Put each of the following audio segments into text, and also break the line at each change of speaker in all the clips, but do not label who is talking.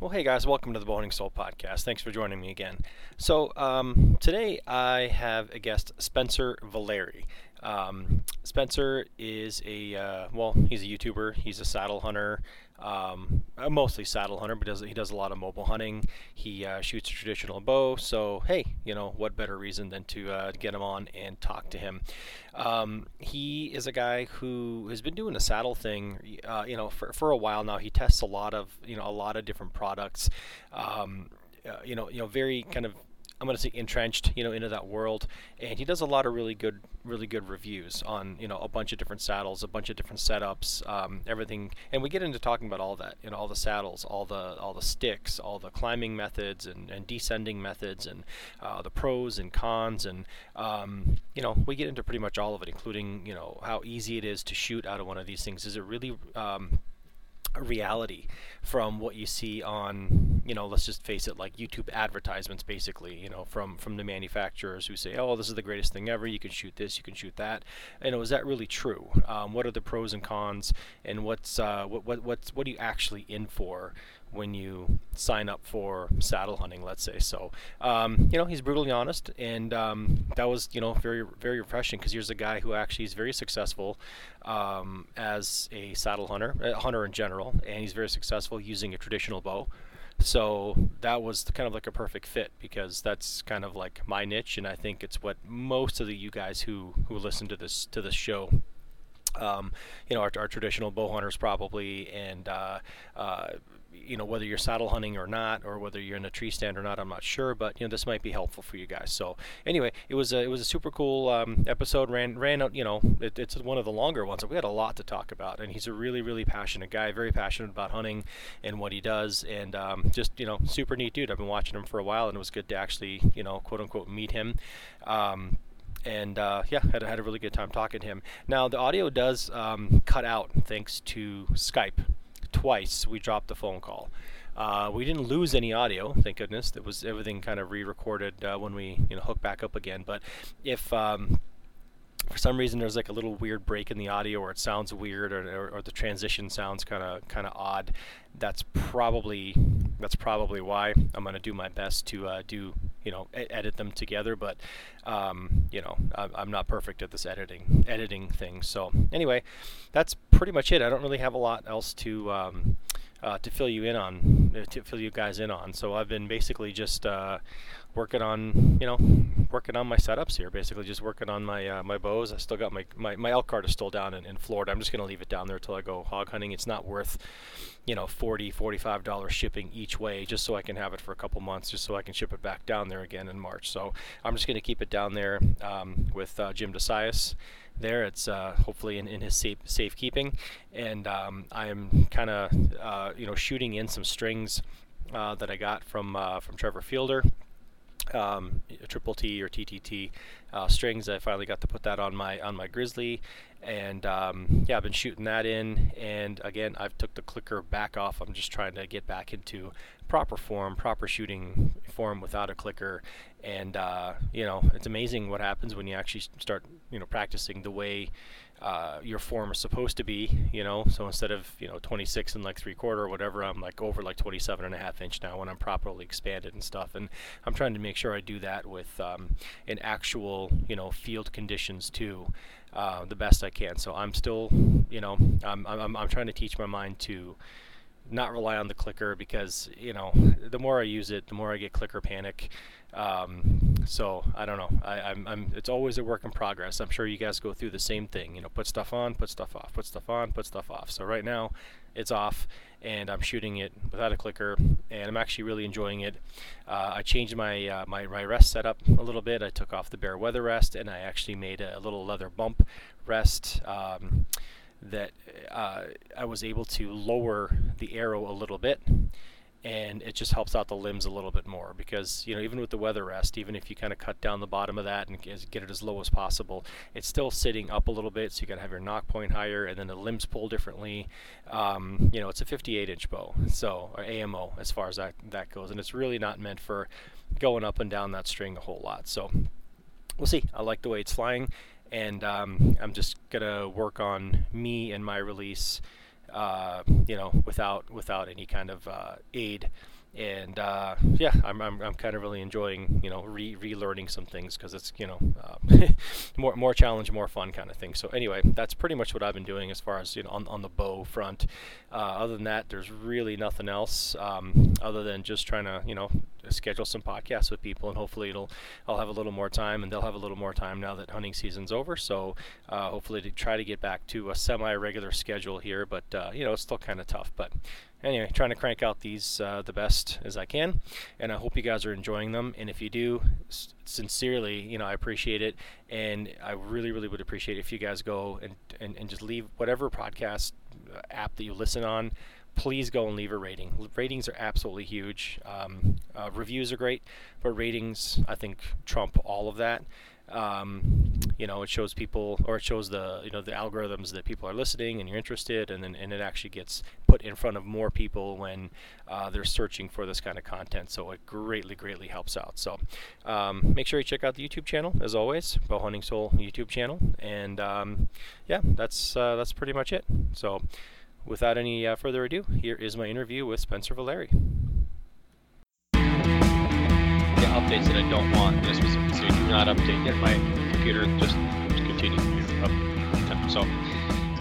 Well, hey guys, welcome to the Bowhunting Soul podcast. Thanks for joining me again. So, um, today I have a guest, Spencer Valeri. Um, Spencer is a, uh, well, he's a YouTuber, he's a saddle hunter, um, mostly saddle hunter, but does, he does a lot of mobile hunting. He uh, shoots a traditional bow, so hey, you know, what better reason than to uh, get him on and talk to him? Um, he is a guy who has been doing the saddle thing, uh, you know, for, for a while now. He tests a lot of, you know, a lot of different products. Um, uh, you know, you know, very kind of I'm going to say entrenched, you know, into that world. And he does a lot of really good, really good reviews on, you know, a bunch of different saddles, a bunch of different setups, um, everything. And we get into talking about all that, you know, all the saddles, all the all the sticks, all the climbing methods and, and descending methods, and uh, the pros and cons, and um, you know, we get into pretty much all of it, including, you know, how easy it is to shoot out of one of these things. Is it really um, reality from what you see on you know let's just face it like youtube advertisements basically you know from from the manufacturers who say oh this is the greatest thing ever. You can shoot this you can shoot that. You know is that really true? Um, what are the pros and cons? And what's uh, what, what what's what are you actually in for when you sign up for saddle hunting, let's say. So, um, you know, he's brutally honest, and um, that was, you know, very, very refreshing because here's a guy who actually is very successful um, as a saddle hunter, a hunter in general, and he's very successful using a traditional bow. So that was kind of like a perfect fit because that's kind of like my niche, and I think it's what most of the you guys who who listen to this to this show um, you know, our, our, traditional bow hunters probably, and uh, uh, you know whether you're saddle hunting or not or whether you're in a tree stand or not i'm not sure but you know this might be helpful for you guys. So anyway it was a, it was a super cool um, episode ran ran out you know it, it's one of the longer ones we had a lot to talk about and he's a really really passionate guy very passionate about hunting and what he does and um, just you know super neat dude. I've been watching him for a while and it was good to actually you know quote unquote meet him um, and uh, yeah, had, had a really good time talking to him. Now the audio does um, cut out thanks to Skype twice we dropped the phone call. Uh, we didn't lose any audio, thank goodness. It was everything kind of re-recorded uh, when we you know hook back up again. But if um, for some reason there's like a little weird break in the audio or it sounds weird or, or, or the transition sounds kind of kind of odd. That's probably that's probably why I'm going to do my best to uh, do you know e- edit them together but um, you know I, I'm not perfect at this editing editing thing. So anyway that's pretty much it. I don't really have a lot else to um, uh, to fill you in on, uh, to fill you guys in on. So I've been basically just uh, working on, you know, working on my setups here. Basically, just working on my uh, my bows. I still got my, my my elk cart is still down in, in Florida. I'm just gonna leave it down there until I go hog hunting. It's not worth, you know, 40 45 dollars shipping each way, just so I can have it for a couple months, just so I can ship it back down there again in March. So I'm just gonna keep it down there um, with uh, Jim DeSias there. It's uh, hopefully in, in his safe safekeeping, and um, I'm kind of uh, you know shooting in some strings uh, that I got from uh, from Trevor Fielder. Um, triple T or TTT uh, strings. I finally got to put that on my on my Grizzly, and um, yeah, I've been shooting that in. And again, I've took the clicker back off. I'm just trying to get back into proper form, proper shooting form without a clicker. And uh, you know, it's amazing what happens when you actually start, you know, practicing the way uh, your form is supposed to be. You know, so instead of you know 26 and like three quarter or whatever, I'm like over like 27 and a half inch now when I'm properly expanded and stuff. And I'm trying to make sure I do that with um, in actual you know field conditions too. Uh, the best I can. So I'm still, you know, I'm, I'm, I'm trying to teach my mind to not rely on the clicker because you know the more I use it, the more I get clicker panic. Um, so I don't know. I, I'm, I'm, it's always a work in progress. I'm sure you guys go through the same thing. You know, put stuff on, put stuff off, put stuff on, put stuff off. So right now, it's off, and I'm shooting it without a clicker, and I'm actually really enjoying it. Uh, I changed my, uh, my my rest setup a little bit. I took off the Bear Weather Rest, and I actually made a, little leather bump rest. Um, that uh, I was able to lower the arrow a little bit and it just helps out the limbs a little bit more because you know even with the weather rest even if you kind of cut down the bottom of that and get it as low as possible it's still sitting up a little bit so you got to have your nock point higher and then the limbs pull differently. Um, you know it's a 58 inch bow so or AMO as far as that that goes and it's really not meant for going up and down that string a whole lot so we'll see. I like the way it's flying and um, I'm just gonna work on me and my release uh, you know, without without any kind of uh, aid and uh, yeah, I'm, I'm, I'm kind of really enjoying you know re relearning some things because it's you know uh, more more challenge, more fun kind of thing. So anyway, that's pretty much what I've been doing as far as you know on, on the bow front. Uh, other than that, there's really nothing else um, other than just trying to you know schedule some podcasts with people, and hopefully it'll I'll have a little more time, and they'll have a little more time now that hunting season's over. So uh, hopefully to try to get back to a semi-regular schedule here, but uh, you know it's still kind of tough, but anyway, trying to crank out these uh, the best as I can, and I hope you guys are enjoying them. And if you do, sincerely, you know, I appreciate it, and I really, really would appreciate if you guys go and, and, and just leave whatever podcast uh, app that you listen on. Please go and leave a rating. Ratings are absolutely huge. Um, uh, reviews are great, but ratings, I think, trump all of that um, you know, it shows people or it shows the you know the algorithms that people are listening and you're interested, and then and it actually gets put in front of more people when uh, they're searching for this kind of content. So it greatly greatly helps out. So um, make sure you check out the YouTube channel as always, Bow Hunting Soul YouTube channel, and um, yeah, that's uh, that's pretty much it. So without any uh, further ado, here is my interview with Spencer Valeri
updates that I don't want. This was so do not update yet. My computer just continues to up. So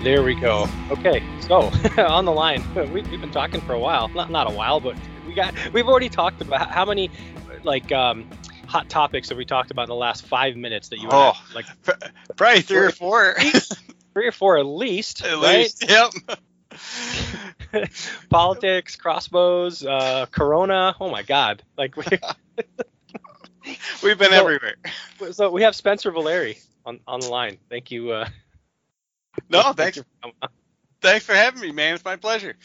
there we go. Okay, so on the line, we, have been talking for a while. Not not a while, but we got we've already talked about how many like um, hot topics have we talked about in the last five minutes that you
oh like probably three or four,
three or four at least.
At right? least, yep.
Politics, crossbows, uh, Corona. Oh my God! Like we.
We've been so, everywhere.
So we have Spencer Valeri on, on the line. Thank you. Uh,
no, thanks. thanks for having me, man. It's my pleasure.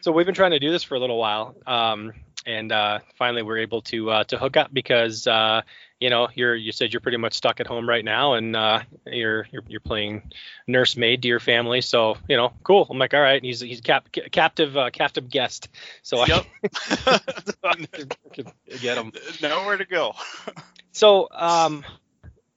So we've been trying to do this for a little while, um, and uh, finally we're able to uh, to hook up because uh, you know, you're you said you're pretty much stuck at home right now, and uh, you're, you're you're playing nursemaid to your family. So you know, cool. I'm like, all right. And He's he's cap, captive uh, captive guest. So
yep.
I get him.
Nowhere to go.
so um,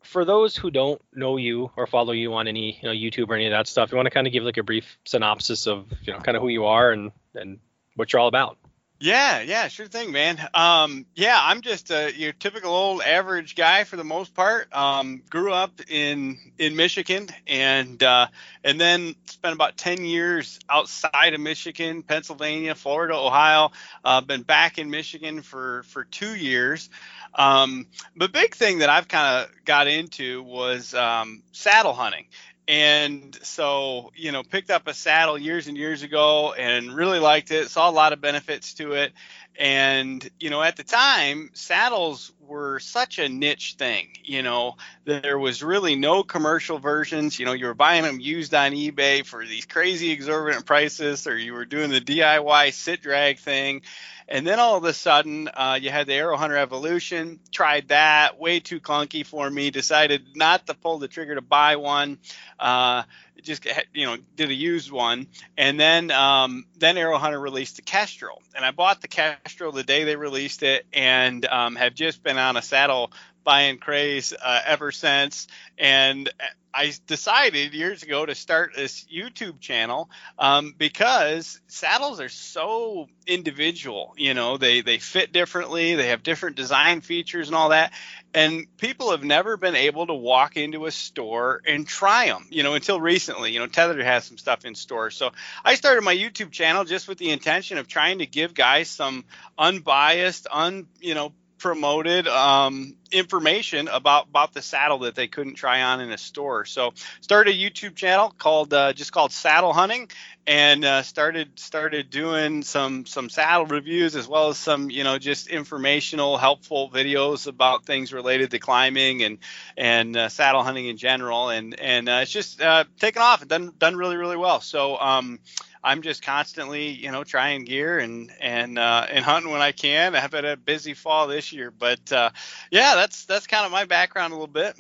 for those who don't know you or follow you on any you know YouTube or any of that stuff, you want to kind of give like a brief synopsis of you know kind of who you are and and what you're all about.
Yeah, yeah, sure thing, man. Um, yeah, I'm just a your typical old average guy for the most part. Um, grew up in in Michigan and uh, and then spent about ten years outside of Michigan, Pennsylvania, Florida, Ohio. Uh, been back in Michigan for for two years. Um, the big thing that I've kind of got into was um, saddle hunting and so you know picked up a saddle years and years ago and really liked it saw a lot of benefits to it. And you know at the time saddles were such a niche thing you know there was really no commercial versions. You know you were buying them used on ebay for these crazy exorbitant prices or you were doing the diy sit drag thing and then all of a sudden, uh, you had the Aero Hunter Evolution. Tried that, way too clunky for me. Decided not to pull the trigger to buy one. Uh, just you know did a used one, and then um, then Aero Hunter released the Kestrel, and I bought the Kestrel the day they released it, and um, have just been on a saddle buying craze uh, ever since. And I decided years ago to start this YouTube channel um, because saddles are so individual. You know, they they fit differently, they have different design features and all that. And people have never been able to walk into a store and try them. You know, until recently. You know, Tether has some stuff in store. So I started my YouTube channel just with the intention of trying to give guys some unbiased, un you know promoted um, information about about the saddle that they couldn't try on in a store. So started a YouTube channel called uh, just called Saddle Hunting, and uh, started started doing some some saddle reviews as well as some you know just informational, helpful videos about things related to climbing and and uh, saddle hunting in general. And and uh, it's just uh, taken off and done done really really well. So um, I'm just constantly, you know, trying gear and and uh, and hunting when I can. I've had a busy fall this year, but uh, yeah, that's that's kind of my background a little bit.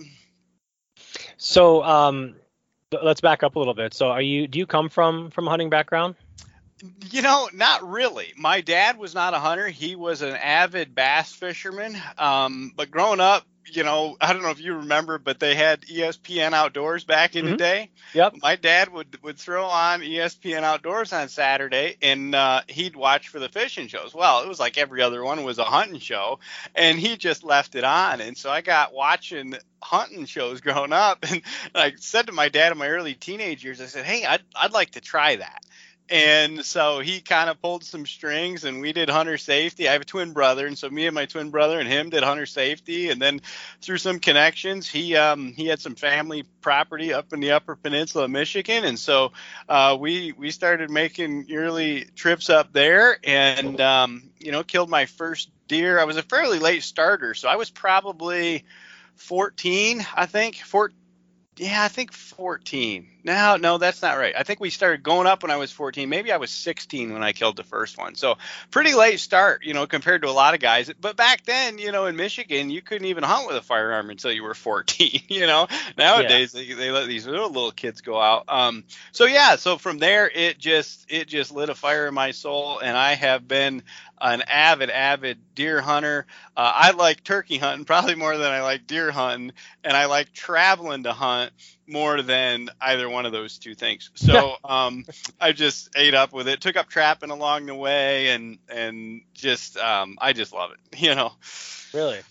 So um, let's back up a little bit. So are you do you come from from a hunting background?
You know, not really. My dad was not a hunter. He was an avid bass fisherman. Um, but growing up, you know, I don't know if you remember, but they had ESPN Outdoors back in
Mhm.
the day.
Yep.
My dad would would throw on ESPN Outdoors on Saturday, and uh, he'd watch for the fishing shows. Well, it was like every other one was a hunting show, and he just left it on. And so I got watching hunting shows growing up, and I said to my dad in my early teenage years, I said, "Hey, I'd I'd like to try that." And so he kind of pulled some strings and we did hunter safety. I have a twin brother, and so me and my twin brother and him did hunter safety. And then through some connections, he um, he had some family property up in the Upper Peninsula of Michigan, and so uh, we we started making yearly trips up there, and um, you know killed my first deer. I was a fairly late starter, so I was probably 14, I think. 14 yeah, I think 14. No, no, that's not right. I think we started going up when I was 14. Maybe I was 16 when I killed the first one. So pretty late start, you know, compared to a lot of guys. But back then, you know, in Michigan, you couldn't even hunt with a firearm until you were 14. You know, nowadays they, they let these little little kids go out. Um, so yeah, so from there it just it just lit a fire in my soul, and I have been an avid avid deer hunter. Uh, I like turkey hunting probably more than I like deer hunting, and I like traveling to hunt more than either one of those two things. So um, I just ate up with it, took up trapping along the way, and and just um, I just love it, you know.
Really?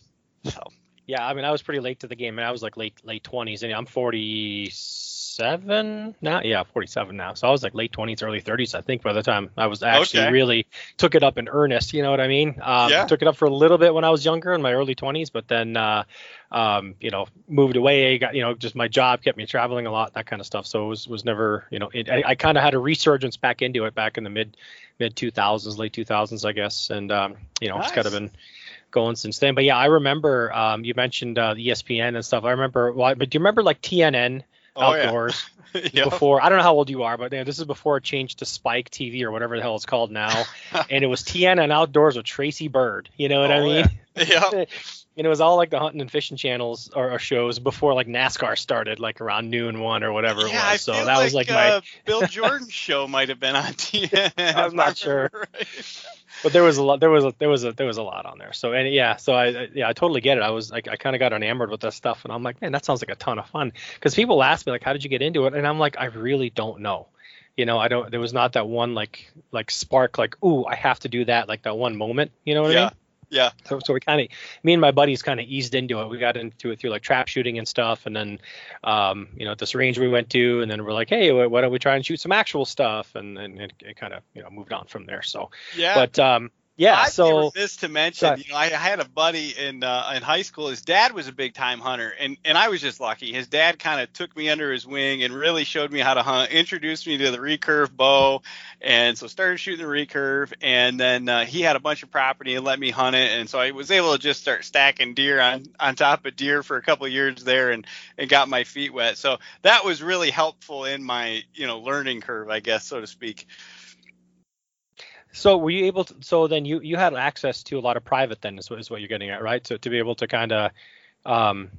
So
Yeah, I mean, I was pretty late to the game, and I was like late late twenties, and I'm 47 now. Yeah, 47 now. So I was like late 20s, early 30s, I think, by the time I was actually
Okay.
really took it up in earnest. You know what I mean? Um,
Yeah.
Took it up for a little bit when I was younger, in my early 20s, but then, uh, um, you know, moved away. Got you know, just my job kept me traveling a lot, that kind of stuff. So it was was never, you know, it, I, I kind of had a resurgence back into it back in the mid mid 2000s, late 2000s, I guess, and um, you know, it's kind of been going since then. But yeah, I remember um, you mentioned uh, ESPN and stuff. I remember, well, but do you remember like TNN
Oh,
outdoors
yeah.
before? I don't know how old you are, but you know, this is before it changed to Spike TV or whatever the hell it's called now. and it was TNN outdoors with Tracy Byrd. You know what I
Oh,
mean?
yeah.
and it was all like the hunting and fishing channels or, or shows before like NASCAR started, like around noon one or whatever it
Yeah, I
was. So
feel
that was like my
uh, Bill Jordan show might have been on TNN.
I'm not sure.
right.
but there was a lot there was a there was a there was a lot on there so and yeah so i I- yeah i totally get it i was like i kind of got enamored with that stuff and i'm like man that sounds like a ton of fun because people ask me like how did you get into it and i'm like i really don't know you know i don't there was not that one like like spark like ooh i have to do that like that one moment you know what i
Yeah.
mean
Yeah.
so, so we kind of me and my buddies kind of eased into it we got into it through like trap shooting and stuff and then um you know at this range we went to and then we're like hey why don't we try and shoot some actual stuff and and it, it kind of you know moved on from there so
Yeah.
but um yeah
I'd
so
this to mention,
Sorry.
you know, I, I had a buddy in uh, in high school. His dad was a big time hunter, and and I was just lucky. His dad kind of took me under his wing and really showed me how to hunt. Introduced me to the recurve bow, and so started shooting the recurve. And then uh, he had a bunch of property and let me hunt it, and so I was able to just start stacking deer on on top of deer for a couple of years there, and and got my feet wet. So that was really helpful in my you know learning curve, I guess, so to speak.
So were you able to? So then you you had access to a lot of private then is what is what you're getting at, right? So to be able to kind of, um,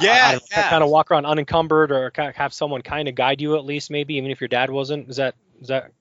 Yeah, yeah.
kind of walk around unencumbered or have someone kind of guide you at least maybe even if your dad wasn't. Is that is that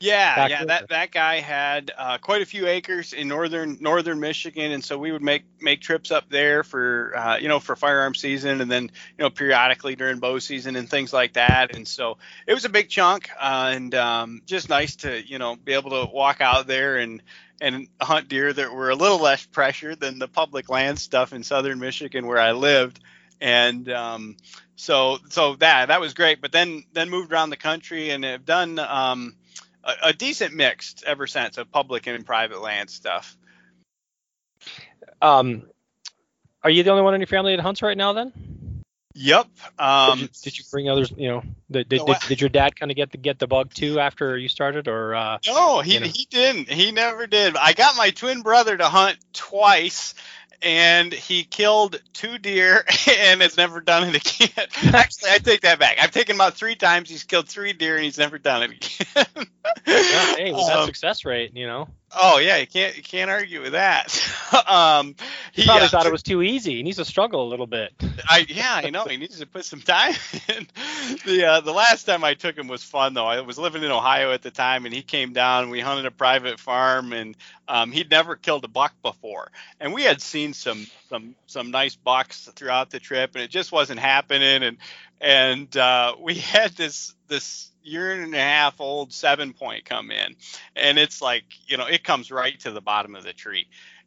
Yeah, yeah. That that guy had uh, quite a few acres in northern northern Michigan, and so we would make make trips up there for uh, you know for firearm season, and then you know periodically during bow season and things like that. And so it was a big chunk, uh, and um, just nice to you know be able to walk out there and and hunt deer that were a little less pressured than the public land stuff in southern Michigan where I lived. And um, so so that that was great. But then then moved around the country and have done. Um, a, a decent mix ever since of public and private land stuff.
um, are you the only one in your family that hunts right now then?
Yep.
Did,
Um,
you, did you bring others? You know, did, did, did, did your dad kind of get the get the bug too after you started or? Uh,
no, he
you know.
he didn't. He never did. I got my twin brother to hunt twice. And he killed two deer and has never done it again. Actually, I take that back. I've taken him out three times. He's killed three deer and he's never done it again.
yeah, hey, with that
Um,
success rate, you know.
Oh yeah, you can't you can't argue with that. um,
he probably uh, thought it was too easy. He needs to struggle a little bit.
I yeah, I know he needs to put some time in. The uh, the last time I took him was fun though. I was living in Ohio at the time, and he came down. We hunted a private farm, and um, he'd never killed a buck before, and we had seen some some some nice bucks throughout the trip, and it just wasn't happening. And and uh, we had this this year and a half old seven point come in, and it's like you know it comes right to the bottom of the tree,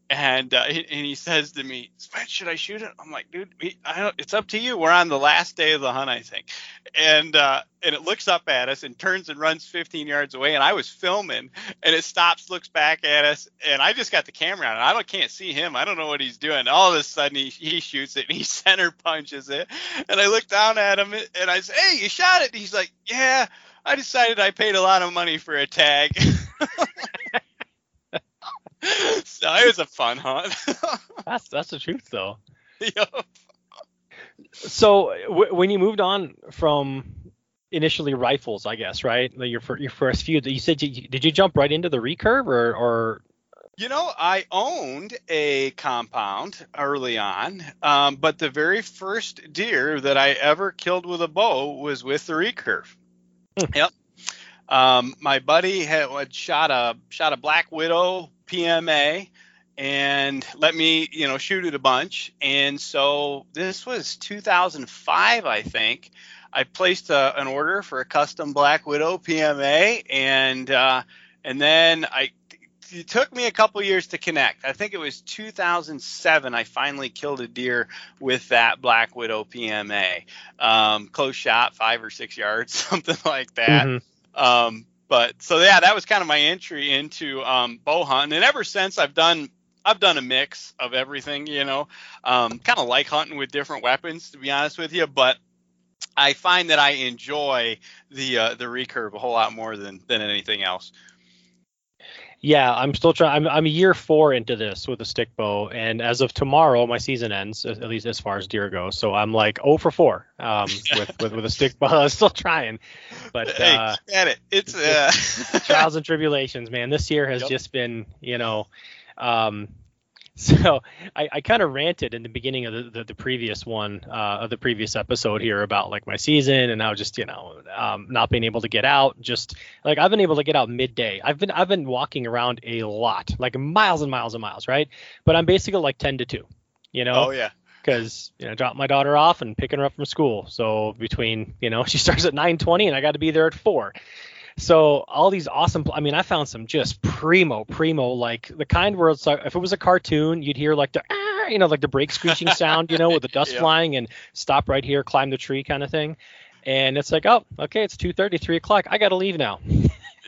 and uh, and he says to me, "Should I shoot it?" I'm like, "Dude, it's up to you. We're on the last day of the hunt, I think." And uh, and it looks up at us and turns and runs 15 yards away. And I was filming, and it stops, looks back at us, and I just got the camera on. I don't can't see him. I don't know what he's doing. All of a sudden, he he shoots it and he center punches it. And I look down at him and I say, "Hey, you shot it?" And he's like, "Yeah." I decided I paid a lot of money for a tag. so it was a fun hunt.
that's that's the truth though.
Yep.
So w- when you moved on from initially rifles, I guess, right? Like your your first few, you said you, did you jump right into the recurve or or
you know, I owned a compound early on, um, but the very first deer that I ever killed with a bow was with the recurve. Hmm. yep. Um, my buddy had, had shot a shot a black widow PMA and let me, you know, shoot it a bunch. And so this was 2005, I think. I placed a, an order for a custom Black Widow PMA, and uh, and then I it took me a couple years to connect. I think it was 2007. I finally killed a deer with that Black Widow PMA, um, close shot, five or six yards, something like that. Mm-hmm. Um, but so yeah, that was kind of my entry into um, bow hunting, and ever since I've done I've done a mix of everything, you know. Um, kind of like hunting with different weapons, to be honest with you, but I find that I enjoy the uh, the recurve a whole lot more than than anything else.
Yeah, I'm still trying. I'm I'm year four into this with a stick bow, and as of tomorrow, my season ends. At least as far as deer goes. So I'm like 0 for four um, with, with with a stick bow. I'm still trying, but
hey, uh, get it. It's, uh...
trials and tribulations, man. This year has yep. just been, you know, um, So I, I kind of ranted in the beginning of the, the, the previous one uh, of the previous episode here about like my season and I just you know um, not being able to get out. Just like I've been able to get out midday. I've been I've been walking around a lot, like miles and miles and miles, right? But I'm basically like ten to two, you know.
Oh yeah.
Because you know, drop my daughter off and picking her up from school. So between you know, she starts at 9:20 and I got to be there at four. So all these awesome. I mean, I found some just primo, primo, like the kind where it's like if it was a cartoon, you'd hear like the ah, you know like the brake screeching sound, you know, with the dust yep. flying and stop right here, climb the tree kind of thing. And it's like, oh, okay, it's 2:30, 3 o'clock. I got to leave now.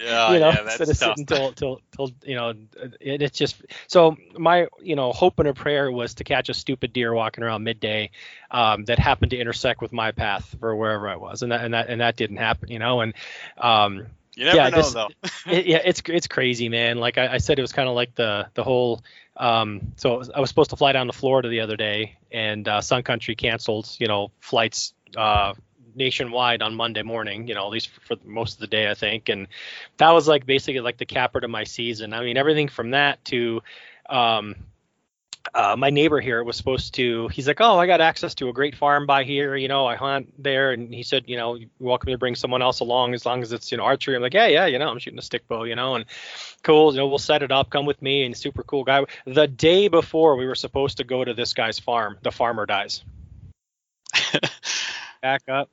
Yeah,
you know,
yeah, instead
of sitting till, till, till, you know, it, it's just so my, you know, hope and a prayer was to catch a stupid deer walking around midday, um, that happened to intersect with my path for wherever I was, and that and that and that didn't happen, you know, and um,
you never yeah, know this, though.
it, yeah, it's it's crazy, man. Like I, I said, it was kind of like the the whole. Um, so was, I was supposed to fly down to Florida the other day, and uh, Sun Country canceled, you know, flights uh, nationwide on Monday morning. You know, at least for, for most of the day, I think. And that was like basically like the capper to my season. I mean, everything from that to um, uh, my neighbor here was supposed to he's like oh i got access to a great farm by here. You know i hunt there. And he said you know you're welcome to bring someone else along as long as it's you know archery. I'm like yeah yeah you know i'm shooting a stick bow you know and cool you know we'll set it up come with me and super cool guy. The day before we were supposed to go to this guy's farm the farmer dies. Back up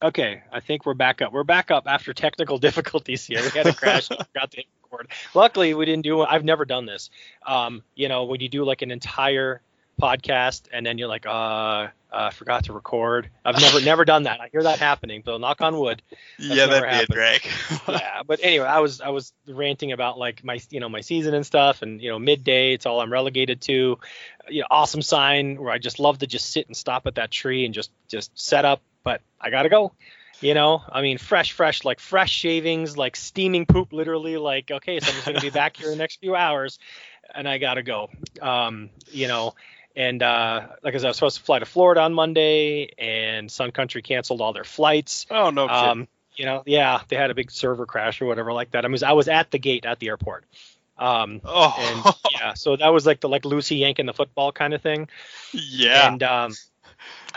Okay, I think we're back up. We're back up after technical difficulties here. We had a crash. forgot to record. Luckily, we didn't do. I've never done this. Um, you know, when you do like an entire podcast and then you're like, uh, uh forgot to record. I've never never done that. I hear that happening, but knock on wood.
Yeah, that'd be a drag.
yeah, but anyway, I was I was ranting about like my you know my season and stuff, and you know midday. It's all I'm relegated to. You know, awesome sign where I just love to just sit and stop at that tree and just just set up but I gotta go. You know, I mean, fresh, fresh, like fresh shavings, like steaming poop, literally. Like, okay, someone's gonna be back here in the next few hours, and I gotta go. Um, you know, and uh, like I, said, I was supposed to fly to Florida on Monday, and Sun Country canceled all their flights.
Oh no!
Um, you know, yeah, they had a big server crash or whatever like that. I was I was at the gate at the airport. Um,
Oh,
and yeah, so that was like the like Lucy yanking the football kind of thing.
yeah.
And um,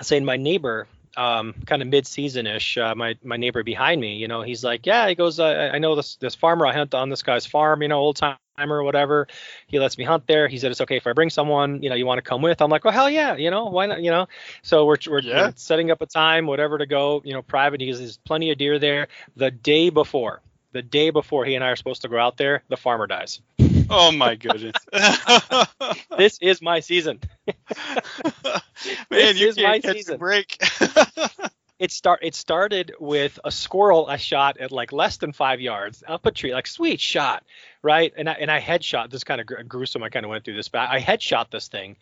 saying my neighbor, um, kind of mid-season ish, uh, my my neighbor behind me, you know, he's like, yeah, he goes, uh, I know this this farmer I hunt on this guy's farm, you know, old timer or whatever. He lets me hunt there. He said it's okay if I bring someone, you know, you want to come with. I'm like, well, hell yeah, you know, why not, you know. So we're we're,
Yeah.
we're setting up a time, whatever to go, you know, private. He goes, there's plenty of deer there. The day before, the day before he and I are supposed to go out there, the farmer dies.
Oh my goodness.
This is my season.
Man,
This
you
is my
can't catch
season.
a break.
it start it started with a squirrel I shot at like less than five yards up a tree, like sweet shot, right? And I and I headshot. This kind of gr- gruesome. I kind of went through this, but I headshot this thing,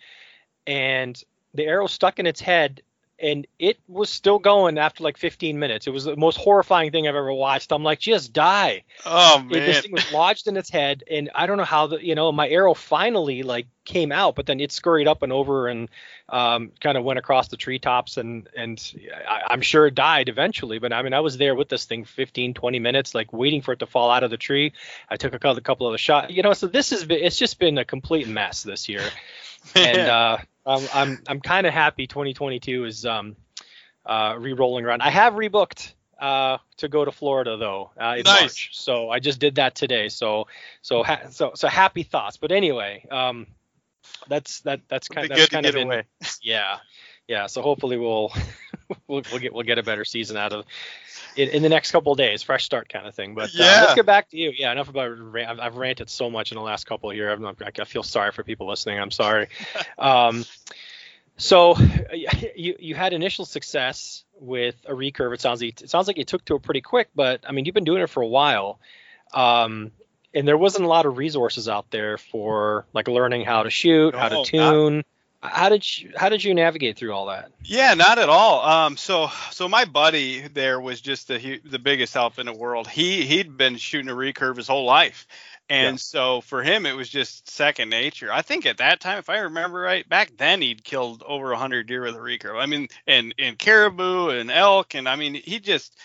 and the arrow stuck in its head, and it was still going after like 15 minutes. It was the most horrifying thing I've ever watched. I'm like, just die.
oh
It- this thing was lodged in its head, and I don't know how the you know my arrow finally like came out, but then it scurried up and over and um, kind of went across the treetops, and and I, I'm sure it died eventually. But I mean, I was there with this thing 15, 20 minutes, like waiting for it to fall out of the tree. I took a couple, a couple of the shots, you know. So this has been it's just been a complete mess this year, and
Man.
uh, I'm I'm I'm kind of happy 2022 is um uh re-rolling around. I have rebooked uh to go to Florida though uh, in
Nice.
March. So I just did that today. So so ha- so so happy thoughts. But anyway, um that's that that's kind that's kind of been, yeah. Yeah, so hopefully we'll we'll, we'll get we'll get a better season out of in, in the next couple of days, fresh start kind of thing. But uh,
Yeah.
let's get back to you. Yeah, enough about. I've, I've ranted so much in the last couple of here. I'm not, I feel sorry for people listening. I'm sorry. um, so you you had initial success with a recurve. It sounds like it sounds like you took to it pretty quick, but I mean you've been doing it for a while. Um, and there wasn't a lot of resources out there for like learning how to shoot, how
No,
to
not-
tune. How did you how did you navigate through all that?
Yeah, not at all. Um, so so my buddy there was just the the biggest help in the world. He he'd been shooting a recurve his whole life, and
Yeah.
so for him it was just second nature. I think at that time, if I remember right, back then he'd killed over hundred deer with a recurve. I mean, and and caribou and elk, and I mean he just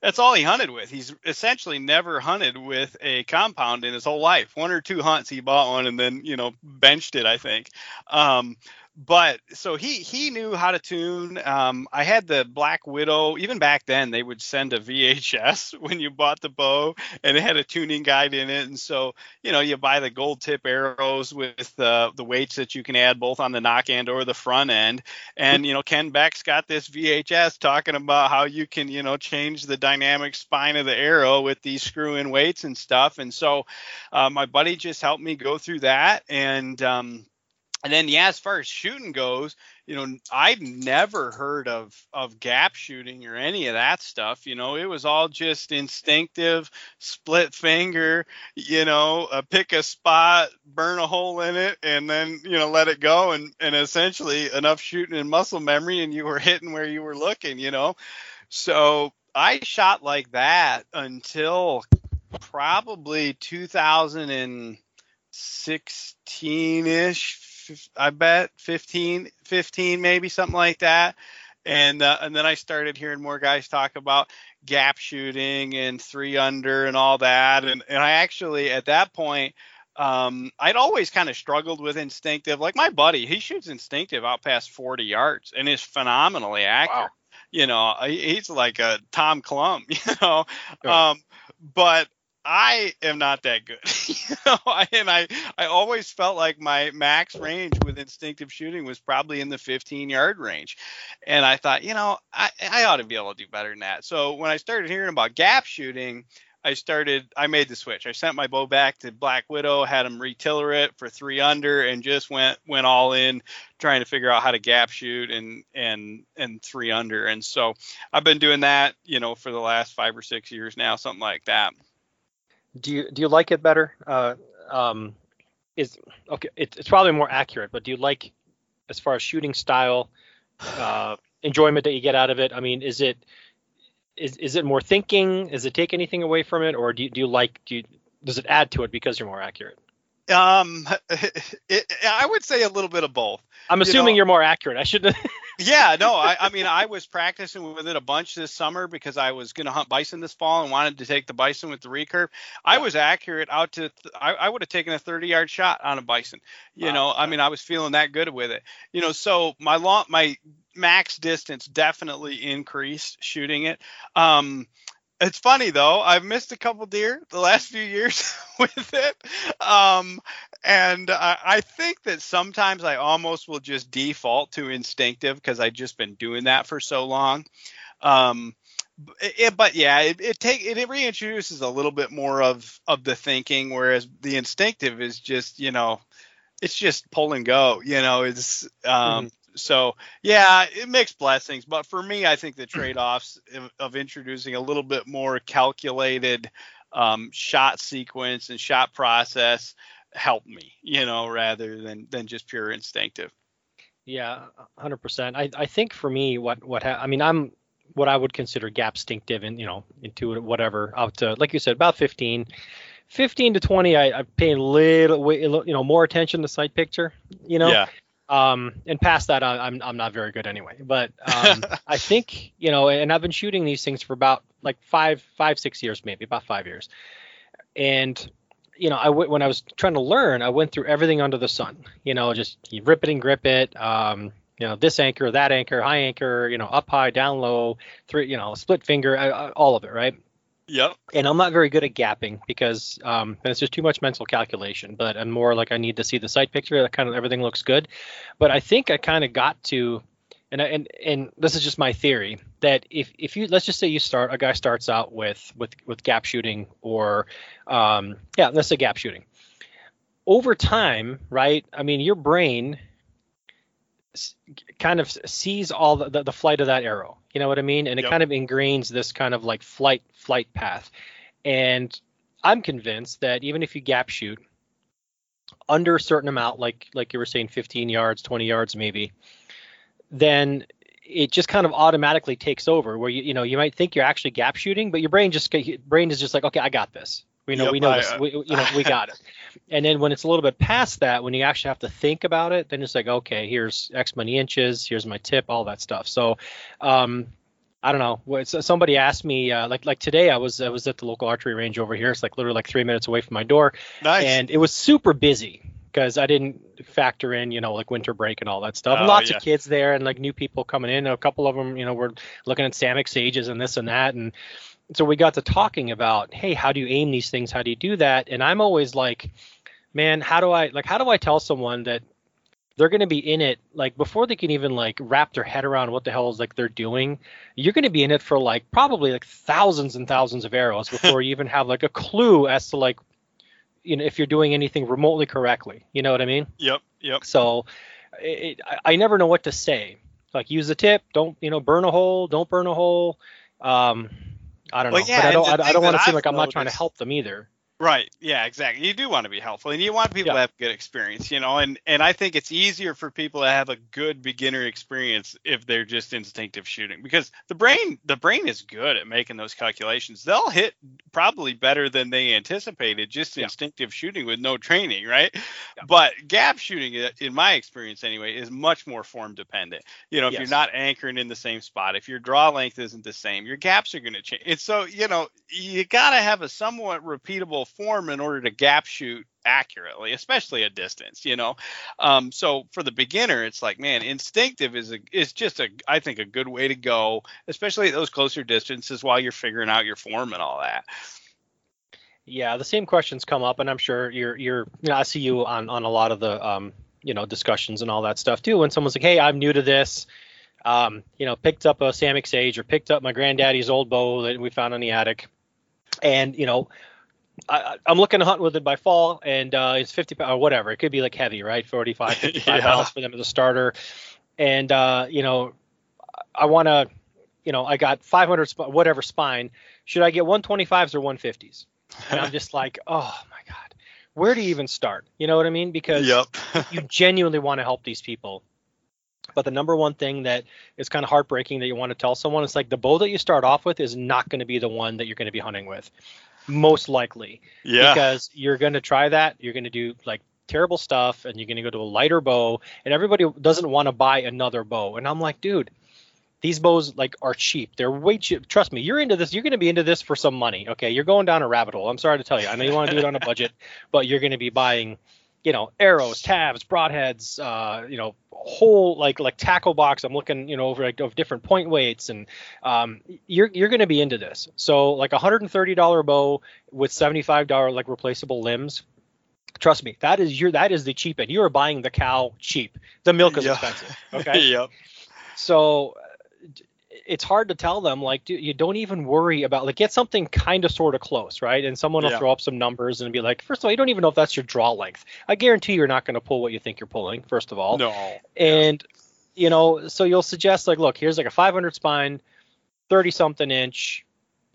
that's all he hunted with. He's essentially never hunted with a compound in his whole life. One or two hunts he bought one and then you know benched it. I think. Um, but so he he knew how to tune. Um, I had the Black Widow. Even back then, they would send a VHS when you bought the bow, and it had a tuning guide in it. And so you know you buy the gold tip arrows with uh, the weights that you can add both on the nock end or the front end. And you know Ken Beck's got this VHS talking about how you can you know change the dynamic spine of the arrow with these screw-in weights and stuff. And so uh, my buddy just helped me go through that and. Um, and then yeah, as far as shooting goes, you know, I'd never heard of of gap shooting or any of that stuff. You know, it was all just instinctive, split finger. You know, uh, pick a spot, burn a hole in it, and then you know let it go, and and essentially enough shooting and muscle memory, and you were hitting where you were looking. You know, so I shot like that until probably 2016 ish I bet 15, 15 maybe something like that. And uh, and then I started hearing more guys talk about gap shooting and three under and all that. And and I actually at that point um, I'd always kind of struggled with instinctive. Like my buddy, he shoots instinctive out past 40 yards and is phenomenally accurate. Wow. You know, he's like a Tom Clum. You know,
Sure.
um, but I am not that good. you know, I, and I I always felt like my max range with instinctive shooting was probably in the 15 yard range. And I thought, you know, I, I ought to be able to do better than that. So when I started hearing about gap shooting, I started I made the switch. I sent my bow back to Black Widow, had him retiller it for three under and just went went all in trying to figure out how to gap shoot and and and three under. And so I've been doing that, you know, for the last 5 or 6 years now, something like that.
Do you do you like it better? Uh, um, is okay. It's it's probably more accurate, but do you like as far as shooting style, uh, enjoyment that you get out of it? I mean, is it is is it more thinking? Does it take anything away from it, or do you, do you like do you, does it add to it because you're more accurate?
Um, it, I would say a little bit of both.
I'm
You
assuming
know-
you are more accurate. I should.
yeah, no, I, I mean, I was practicing with it a bunch this summer because I was going to hunt bison this fall and wanted to take the bison with the recurve. I was accurate out to, th- I, I would have taken a 30 yard shot on a bison. You wow. know, I mean, I was feeling that good with it. You know, so my long, my max distance definitely increased shooting it. Um, it's funny though. I've missed a couple deer the last few years with it, um, and I, I, think that sometimes I almost will just default to instinctive because I've just been doing that for so long. Um, it, but yeah, it, it take it, it reintroduces a little bit more of of the thinking, whereas the instinctive is just you know, it's just pull and go. You know, it's um, mm-hmm so yeah, it makes blessings. But for me, I think the trade-offs of, of introducing a little bit more calculated um, shot sequence and shot process help me, you know, rather than than just pure instinctive.
Yeah, hundred percent. I I think for me, what what ha- I mean, I'm what I would consider gap instinctive and you know intuitive whatever out to like you said about 15 15 to 20 I, I pay a little you know more attention to sight picture you know
yeah
um, and past that, I, am I'm not very good anyway. But um, I think you know, and I've been shooting these things for about like five, five, six years, maybe about five years. And you know, I w- when I was trying to learn, I went through everything under the sun. You know, just you rip it and grip it. Um, you know, this anchor, that anchor, high anchor. You know, up high, down low, three. You know, split finger, uh, all of it, right?
Yep.
And I'm not very good at gapping because um, it's just too much mental calculation. But I'm more like I need to see the sight picture. That kind of everything looks good. But I think I kind of got to, and and and this is just my theory that if if you let's just say you start a guy starts out with with with gap shooting or um, yeah let's say gap shooting. Over time, right? I mean, your brain kind of sees all the, the, the, flight of that arrow. You know what I mean? And it yep. kind of ingrains this kind of like flight flight path. And I'm convinced that even if you gap shoot under a certain amount, like like you were saying, 15 yards, 20 yards maybe, then it just kind of automatically takes over. Where you you know you might think you're actually gap shooting, but your brain just brain is just like, okay, I got this. We know yep, we know I, this. We, you know we got it. And then when it's a little bit past that, when you actually have to think about it, then it's like, okay, here's X many inches, here's my tip, all that stuff. So, um, I don't know. Somebody asked me, uh, like like today, I was I was at the local archery range over here. It's like literally like three minutes away from my door,
nice.
and it was super busy because I didn't factor in, you know, like winter break and all that stuff. Oh, lots yeah. of kids there and like new people coming in. A couple of them, you know, were looking at Samick sages and this and that, and so we got to talking about, hey, how do you aim these things? How do you do that? And I'm always like, man, how do I like how do I tell someone that they're going to be in it like before they can even like wrap their head around what the hell is like they're doing you're going to be in it for like probably like thousands and thousands of arrows before you even have like a clue as to like you know if you're doing anything remotely correctly you know what i mean
yep yep
so it, I, I never know what to say like use the tip don't you know burn a hole don't burn a hole um I don't well, know, yeah, but I don't. I, I, don't want to seem like I'm not trying to help them either.
Right. Yeah, exactly. You do want to be helpful and you want people yeah. to have a good experience, you know, and and I think it's easier for people to have a good beginner experience if they're just instinctive shooting because the brain the brain is good at making those calculations. They'll hit probably better than they anticipated just yeah. instinctive shooting with no training, right? Yeah. But gap shooting in my experience anyway is much more form dependent. You know, if yes. you're not anchoring in the same spot, if your draw length isn't the same, your gaps are going to change. And so, you know, you got to have a somewhat repeatable form in order to gap shoot accurately, especially at distance, you know. Um, so for the beginner, it's like, man, instinctive is a is just a I think a good way to go, especially at those closer distances while you're figuring out your form and all that.
Yeah, the same questions come up, and I'm sure you're you're you know, I see you on on a lot of the um you know discussions and all that stuff too. When someone's like, hey, I'm new to this. Um, you know, picked up a Samick Sage or picked up my granddaddy's old bow that we found in the attic, and you know, I, am looking to hunt with it by fall, and uh, it's 50 or whatever. It could be like heavy, right? 45, 55 yeah. pounds for them as a starter. And uh, you know, I want to, you know, I got 500 sp- whatever spine. Should I get 125s or 150s? And I'm just like, oh my god, where do you even start? You know what I mean? Because
yep.
you genuinely want to help these people. But the number one thing that is kind of heartbreaking that you want to tell someone is like the bow that you start off with is not going to be the one that you're going to be hunting with most likely.
Yeah.
Because you're going to try that. You're going to do like terrible stuff and you're going to go to a lighter bow and everybody doesn't want to buy another bow and i'm like dude these bows like are cheap they're way cheap trust me you're into this you're going to be into this for some money okay you're going down a rabbit hole i'm sorry to tell you i know you want to do it on a budget but you're going to be buying you know arrows tabs broadheads uh you know whole like like tackle box. I'm looking you know over like of different point weights and um you're you're going to be into this. So like a $130 bow with $75 like replaceable limbs trust me that is your that is the cheap end. You are buying the cow cheap. The milk is
Yeah.
expensive okay?
Yep.
so uh, it's hard to tell them like dude, you don't even worry about like get something kind of sort of close right? And someone will
Yeah.
throw up some numbers and be like first of all you don't even know if that's your draw length. I guarantee you're not going to pull what you think you're pulling first of all.
No.
and you know so you'll suggest like look here's like a 500 spine 30 something inch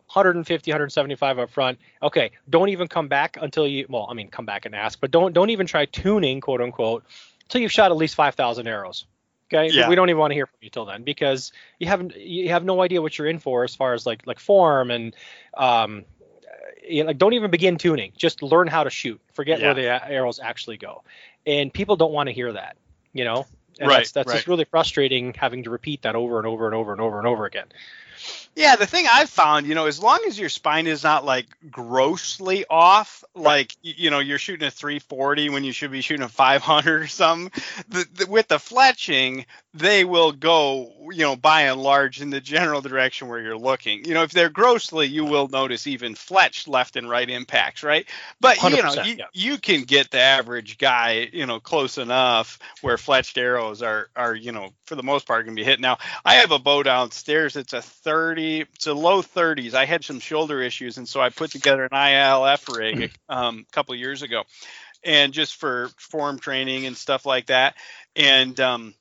150 175 up front. Okay don't even come back until you well i mean come back and ask but don't don't even try tuning quote unquote until you've shot at least 5000 arrows okay?
Yeah.
we don't even want to hear from you till then because you haven't you have no idea what you're in for as far as like like form and um you know, like don't even begin tuning. Just learn how to shoot. Forget
Yeah.
where the arrows actually go. And people don't want to hear that you know? And
Right,
that's, that's just really frustrating having to repeat that over and over and over and over and over again
Yeah, the thing I've found, you know, as long as your spine is not like grossly off, like you know, you're shooting a 340 when you should be shooting a 500 or something. The, the, with the fletching, they will go, you know, by and large in the general direction where you're looking. You know, if they're grossly, you will notice even fletched left and right impacts, right? But you know, you,
yeah.
you can get the average guy, you know, close enough where fletched arrows are are, you know, for the most part going to be hit. Now, I have a bow downstairs. It's a 30, it's a low 30s. I had some shoulder issues, and so I put together an ILF rig um, a couple of years ago, and just for form training and stuff like that. And um,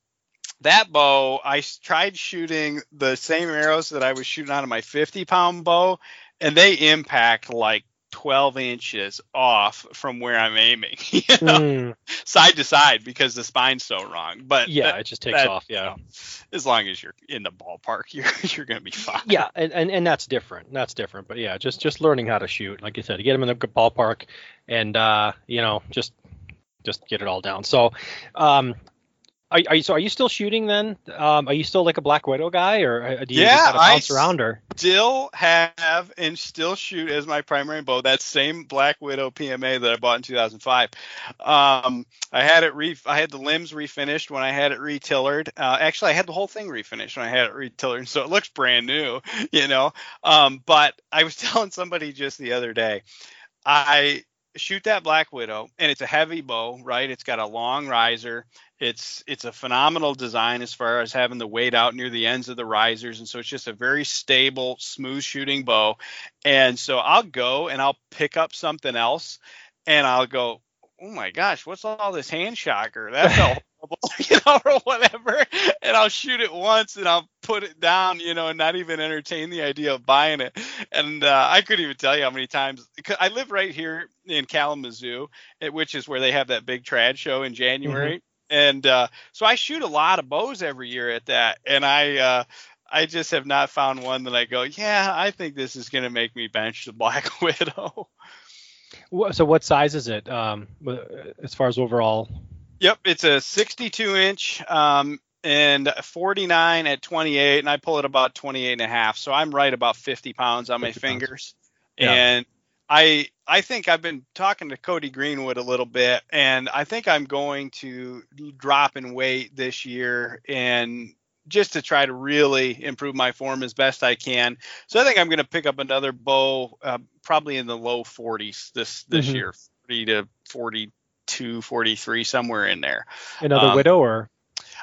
that bow, I tried shooting the same arrows that I was shooting out of my 50 pound bow, and they impact like 12 inches off from where I'm aiming, you know,
Mm,
side to side because the spine's so wrong. But
yeah
that-
it just takes
that-
off yeah
as long as you're in the ballpark, you're you're gonna be fine.
yeah and, and and that's different that's different but yeah just just learning how to shoot like you said get them in the ballpark and uh you know just just get it all down so um are, are you so are you still shooting then um are you still like a black widow guy or uh, do you
Yeah,
just kind of
I
bounce
s-
around or
Still have and still shoot as my primary bow. That same Black Widow PMA that I bought in 2005. Um, I had it re I had the limbs refinished when I had it retillered. Uh, actually, I had the whole thing refinished when I had it retillered, so it looks brand new, you know. Um, but I was telling somebody just the other day, I shoot that Black Widow, and it's a heavy bow, right? It's got a long riser. It's it's a phenomenal design as far as having the weight out near the ends of the risers, and so it's just a very stable, smooth shooting bow. And so I'll go and I'll pick up something else, and I'll go, oh my gosh, what's all this hand shocker? That's horrible, you know, or whatever. And I'll shoot it once and I'll put it down, you know, and not even entertain the idea of buying it. And uh, I couldn't even tell you how many times. Because I live right here in Kalamazoo, eh, which is where they have that big trad show in January. And uh, so I shoot a lot of bows every year at that, and I. Uh, I just have not found one that I go, yeah, I think this is going to make me bench the Black Widow.
So what size is it um as far as overall
Yep, it's a 62 inch um, and 49 at 28, and I pull it about 28 and a half. So I'm right about 50 pounds on my
50 pounds.
fingers.
Yeah.
And I I think I've been talking to Cody Greenwood a little bit, and I think I'm going to drop in weight this year and just to try to really improve my form as best I can. So I think I'm going to pick up another bow, uh, probably in the low 40s this this
Mhm.
year, 40 to 42, 43, somewhere in there.
another
Um,
widow or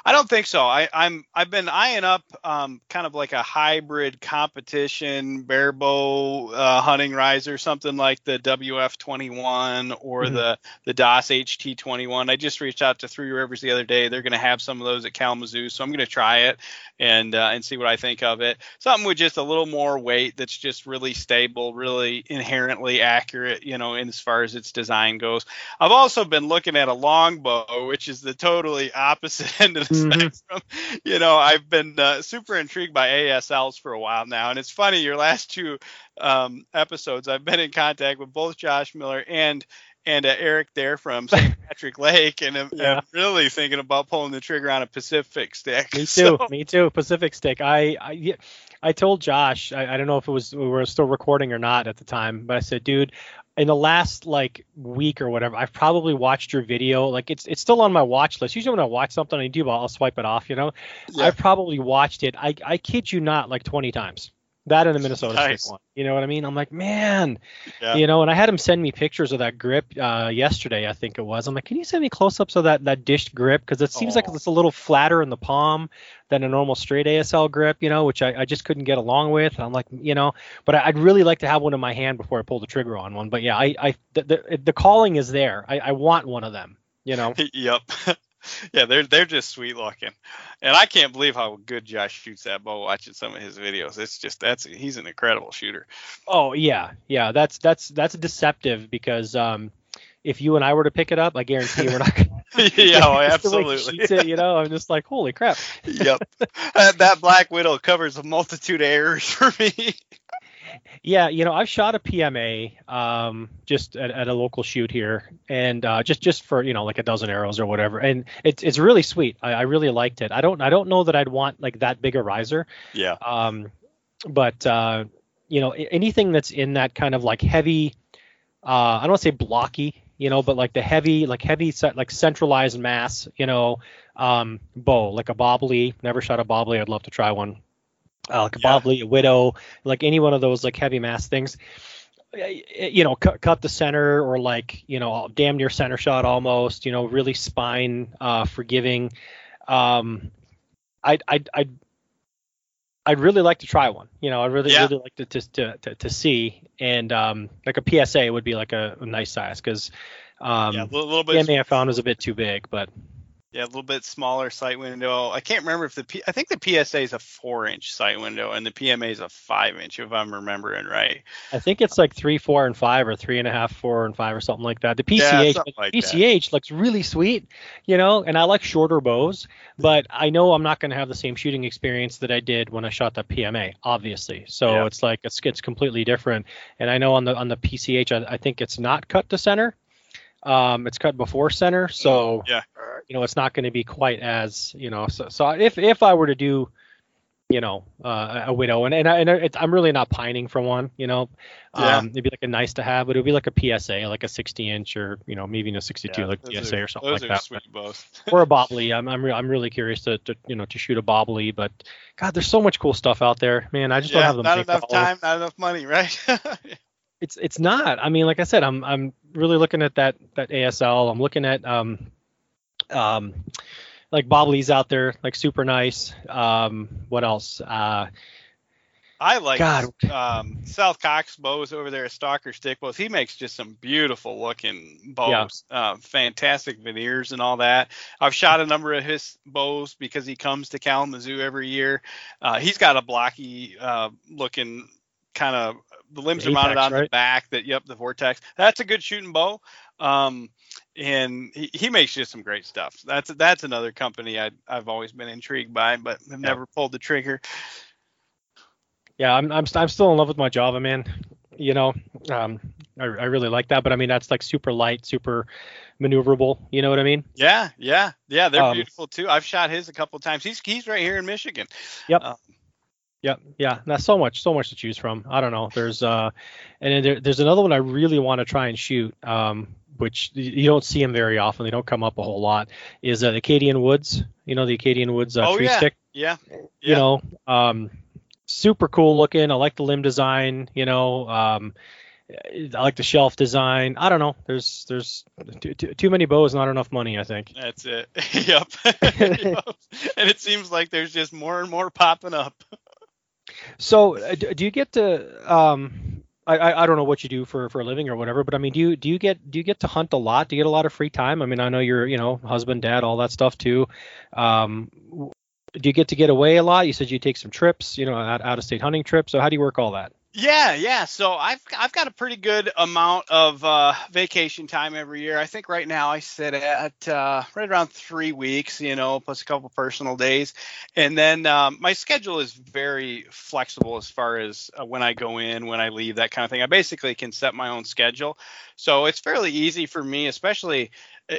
I don't think so. I, I'm I've been eyeing up um, kind of like a hybrid competition barebow uh, hunting riser, something like the WF21 or
Mhm.
the the DOS HT21. I just reached out to Three Rivers the other day. They're going to have some of those at Kalamazoo, so I'm going to try it and uh, and see what I think of it. Something with just a little more weight that's just really stable, really inherently accurate, you know, in as far as its design goes. I've also been looking at a longbow, which is the totally opposite end of the. Spectrum. You know, I've been uh, super intrigued by ASLs for a while now, and it's funny. Your last two um, episodes, I've been in contact with both Josh Miller and and uh, Eric there from St. Patrick Lake, and I'm,
Yeah.
I'm really thinking about pulling the trigger on a Pacific stick.
Me too.
So-
Me too. Pacific Stick. I I, yeah, I told Josh. I, I don't know if it was we were still recording or not at the time, but I said, dude, in the last like week or whatever, I've probably watched your video. Like it's it's still on my watch list. Usually when I watch something on YouTube, I'll swipe it off. You know,
Yeah.
I've probably watched it. I I kid you not, like 20 times. That and the Minnesota
Nice.
One. You know what I mean? I'm like, man,
Yeah.
you know, and I had him send me pictures of that grip uh, yesterday, I think it was. I'm like, can you send me close-ups of that that dished grip? Because it seems like
Oh.
it's a little flatter in the palm than a normal straight ASL grip, you know, which I, I just couldn't get along with. And I'm like, you know, but I, I'd really like to have one in my hand before I pull the trigger on one. But yeah, I, I the, the, the calling is there. I, I want one of them. You know,
yep. yeah, they're they're just sweet looking, and I can't believe how good Josh shoots that bow. Watching some of his videos, it's just that's he's an incredible shooter.
Oh yeah, yeah. That's that's that's deceptive because um, if you and I were to pick it up, I guarantee we're not. Gonna,
yeah, oh,
Just the way he
absolutely.
it, you know, I'm just like, holy crap.
yep. Uh, that Black Widow covers a multitude of errors for me.
Yeah, you know, I've shot a PMA um, just at, at a local shoot here, and uh, just just for you know like a dozen arrows or whatever, and it's it's really sweet. I, I really liked it. I don't I don't know that I'd want like that big a riser,
Yeah.
um, but uh, you know anything that's in that kind of like heavy, uh, I don't want to say blocky, you know, but like the heavy like heavy set like centralized mass, you know, um, bow like a Bob Lee. Never shot a Bob Lee. I'd love to try one. Uh, like a
Yeah.
a widow, like any one of those like heavy mass things. you know, cut, cut the center or like, you know, damn near center shot almost, you know, really spine uh, forgiving. Um, I'd, I'd, I'd, I'd really like to try one. You know, I'd really,
Yeah.
really like to, to, to, to, see. And um, like a PSA would be like a, a nice size because um,
yeah, a little, little
the
bit.
I found was a bit too big, but
Yeah, a little bit smaller sight window. I can't remember if the P, I think the PSA is a four inch sight window and the PMA is a five inch if I'm remembering right.
I think it's like three, four, and five, or three and a half, four, and five, or something like that. The
Yeah,
PCH,
something like that.
PCH looks really sweet, you know, and I like shorter bows, but I know I'm not going to have the same shooting experience that I did when I shot the PMA, obviously. So
Yeah.
it's like it's it's completely different. And I know on the on the PCH, I, I think it's not cut to center. Um, it's cut before center, so
Yeah.
You know it's not going to be quite as you know. So, so if if I were to do you know, uh, a widow, and and, I, and it's, I'm really not pining for one, you know.
Yeah.
Um, it'd be like a nice to have, but it would be like a PSA, like a 60 inch, or you know, maybe even a 62,
Yeah,
like PSA
are-
or something like that.
Sweet
or a Bob Lee. I'm I'm, re- I'm really curious to, to you know to shoot a Bob Lee, but God, there's so much cool stuff out there, man. I just don't have the
not enough
all of it.
time, not enough money, right?
It's it's not. I mean, like I said, I'm I'm really looking at that that ASL. I'm looking at um um like Bob Lee's out there, like super nice. Um, what else? Uh,
I like
God.
um, Scott Cox bows over there at Stalker Stick Bows. He makes just some beautiful looking bows, uh, fantastic veneers and all that. I've shot a number of his bows because he comes to Kalamazoo every year. Uh, he's got a blocky uh, looking kind of the limbs
The
are mounted
Apex,
on the back. That yep, the Vortex. That's a good shooting bow. Um, and he, he makes just some great stuff. That's that's another company I I've always been intrigued by, but have never pulled the trigger.
yeah, I'm I'm I'm still in love with my Java, man. You know, um, I I really like that, but I mean that's like super light, super maneuverable. You know what I mean?
Yeah, yeah, yeah. They're
Um,
beautiful too. I've shot his a couple of times. He's he's right here in Michigan.
Yep.
Uh,
Yep. Yeah. That's so much, so much to choose from. I don't know. There's uh, and then there, there's another one I really want to try and shoot. Um, which you don't see them very often. They don't come up a whole lot. Is uh, the Acadian Woods? You know the Acadian Woods uh,
Oh,
tree
yeah.
stick.
Yeah,
You know, um, super cool looking. I like the limb design. You know, um, I like the shelf design. I don't know. There's there's too, too, too many bows, not enough money. I think.
that's it. yep. Yep. And it seems like there's just more and more popping up.
So, uh, do you get to? Um, I, I don't know what you do for for a living or whatever, but I mean, do you do you get do you get to hunt a lot? Do you get a lot of free time? I mean, I know you're you know husband, dad, all that stuff too. Um, do you get to get away a lot? You said you take some trips, you know, out, out of state hunting trips. So how do you work all that?
Yeah, yeah. So I've I've got a pretty good amount of uh, vacation time every year. I think right now I sit at uh, right around three weeks, you know, plus a couple personal days, and then um, my schedule is very flexible as far as uh, when I go in, when I leave, that kind of thing. I basically can set my own schedule, so it's fairly easy for me, especially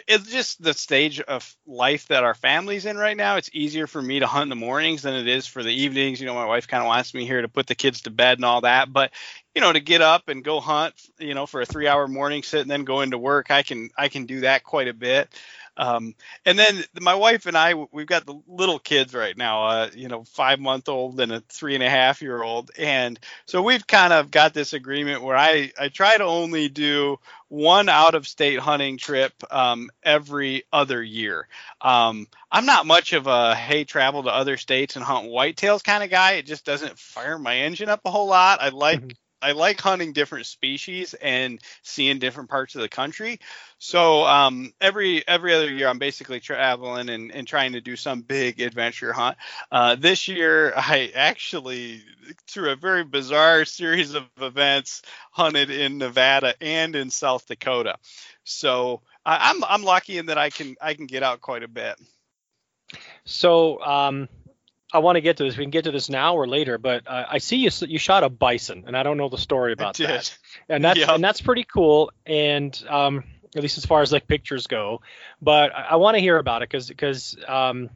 it's just the stage of life that our family's in right now. It's easier for me to hunt in the mornings than it is for the evenings. You know, my wife kind of wants me here to put the kids to bed and all that, but you know, to get up and go hunt, you know, for a 3-hour morning sit and then go into work, I can I can do that quite a bit. Um, and then my wife and I, we've got the little kids right now, uh, you know, five month old and a three and a half year old. And so we've kind of got this agreement where I, I try to only do one out of state hunting trip um, every other year. Um, I'm not much of a hey travel to other states and hunt whitetails kind of guy. It just doesn't fire my engine up a whole lot. I like mm-hmm. I like hunting different species and seeing different parts of the country. So um, every every other year, I'm basically traveling and, and trying to do some big adventure hunt. Uh, this year, I actually, through a very bizarre series of events, hunted in Nevada and in South Dakota. So I, I'm I'm lucky in that I can I can get out quite a bit.
So um, I want to get to this. We can get to this now or later, but uh, I see you you shot a bison, and I don't know the story about that. And that's and that's pretty cool. And um, at least as far as like pictures go, but I, I want to hear about it because because um,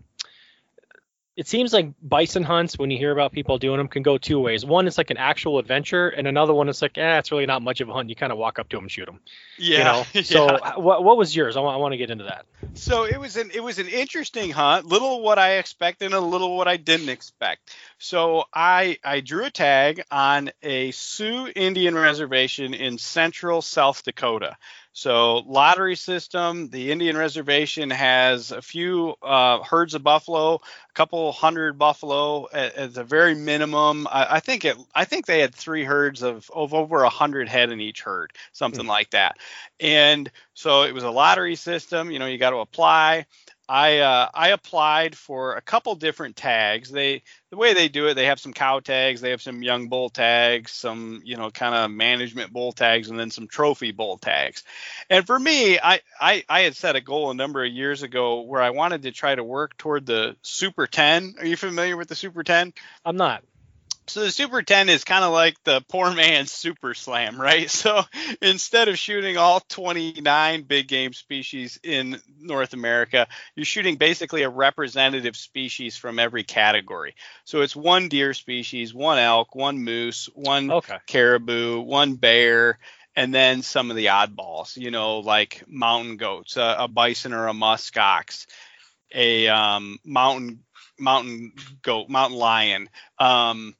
it seems like bison hunts when you hear about people doing them can go two ways. One it's like an actual adventure and another one is like eh it's really not much of a hunt. You kind of walk up to them and shoot them
yeah
you know? so yeah. what, what was yours? I want, want to get into that.
So it was an it was an interesting hunt little what i expected and a little what i didn't expect. So i i drew a tag on a sioux indian reservation in central south dakota so lottery system, the Indian reservation has a few uh, herds of buffalo, a couple hundred buffalo at, at the very minimum. I, I, think it. I think they had three herds of, of over a hundred head in each herd, something mm-hmm. like that. And so it was a lottery system. You know, you got to apply. I uh, I applied for a couple different tags. They the way they do it, they have some cow tags, they have some young bull tags, some you know kind of management bull tags, and then some trophy bull tags. And for me, I, I I had set a goal a number of years ago where I wanted to try to work toward the Super 10. Are you familiar with the Super 10?
I'm not
so the Super 10 is kind of like the poor man's Super Slam, right? So instead of shooting all 29 big game species in North America, you're shooting basically a representative species from every category. So it's one deer species, one elk, one moose, one okay. caribou, one bear, and then some of the oddballs, you know, like mountain goats, a, a bison or a musk ox, a um, mountain mountain goat, mountain lion. Um,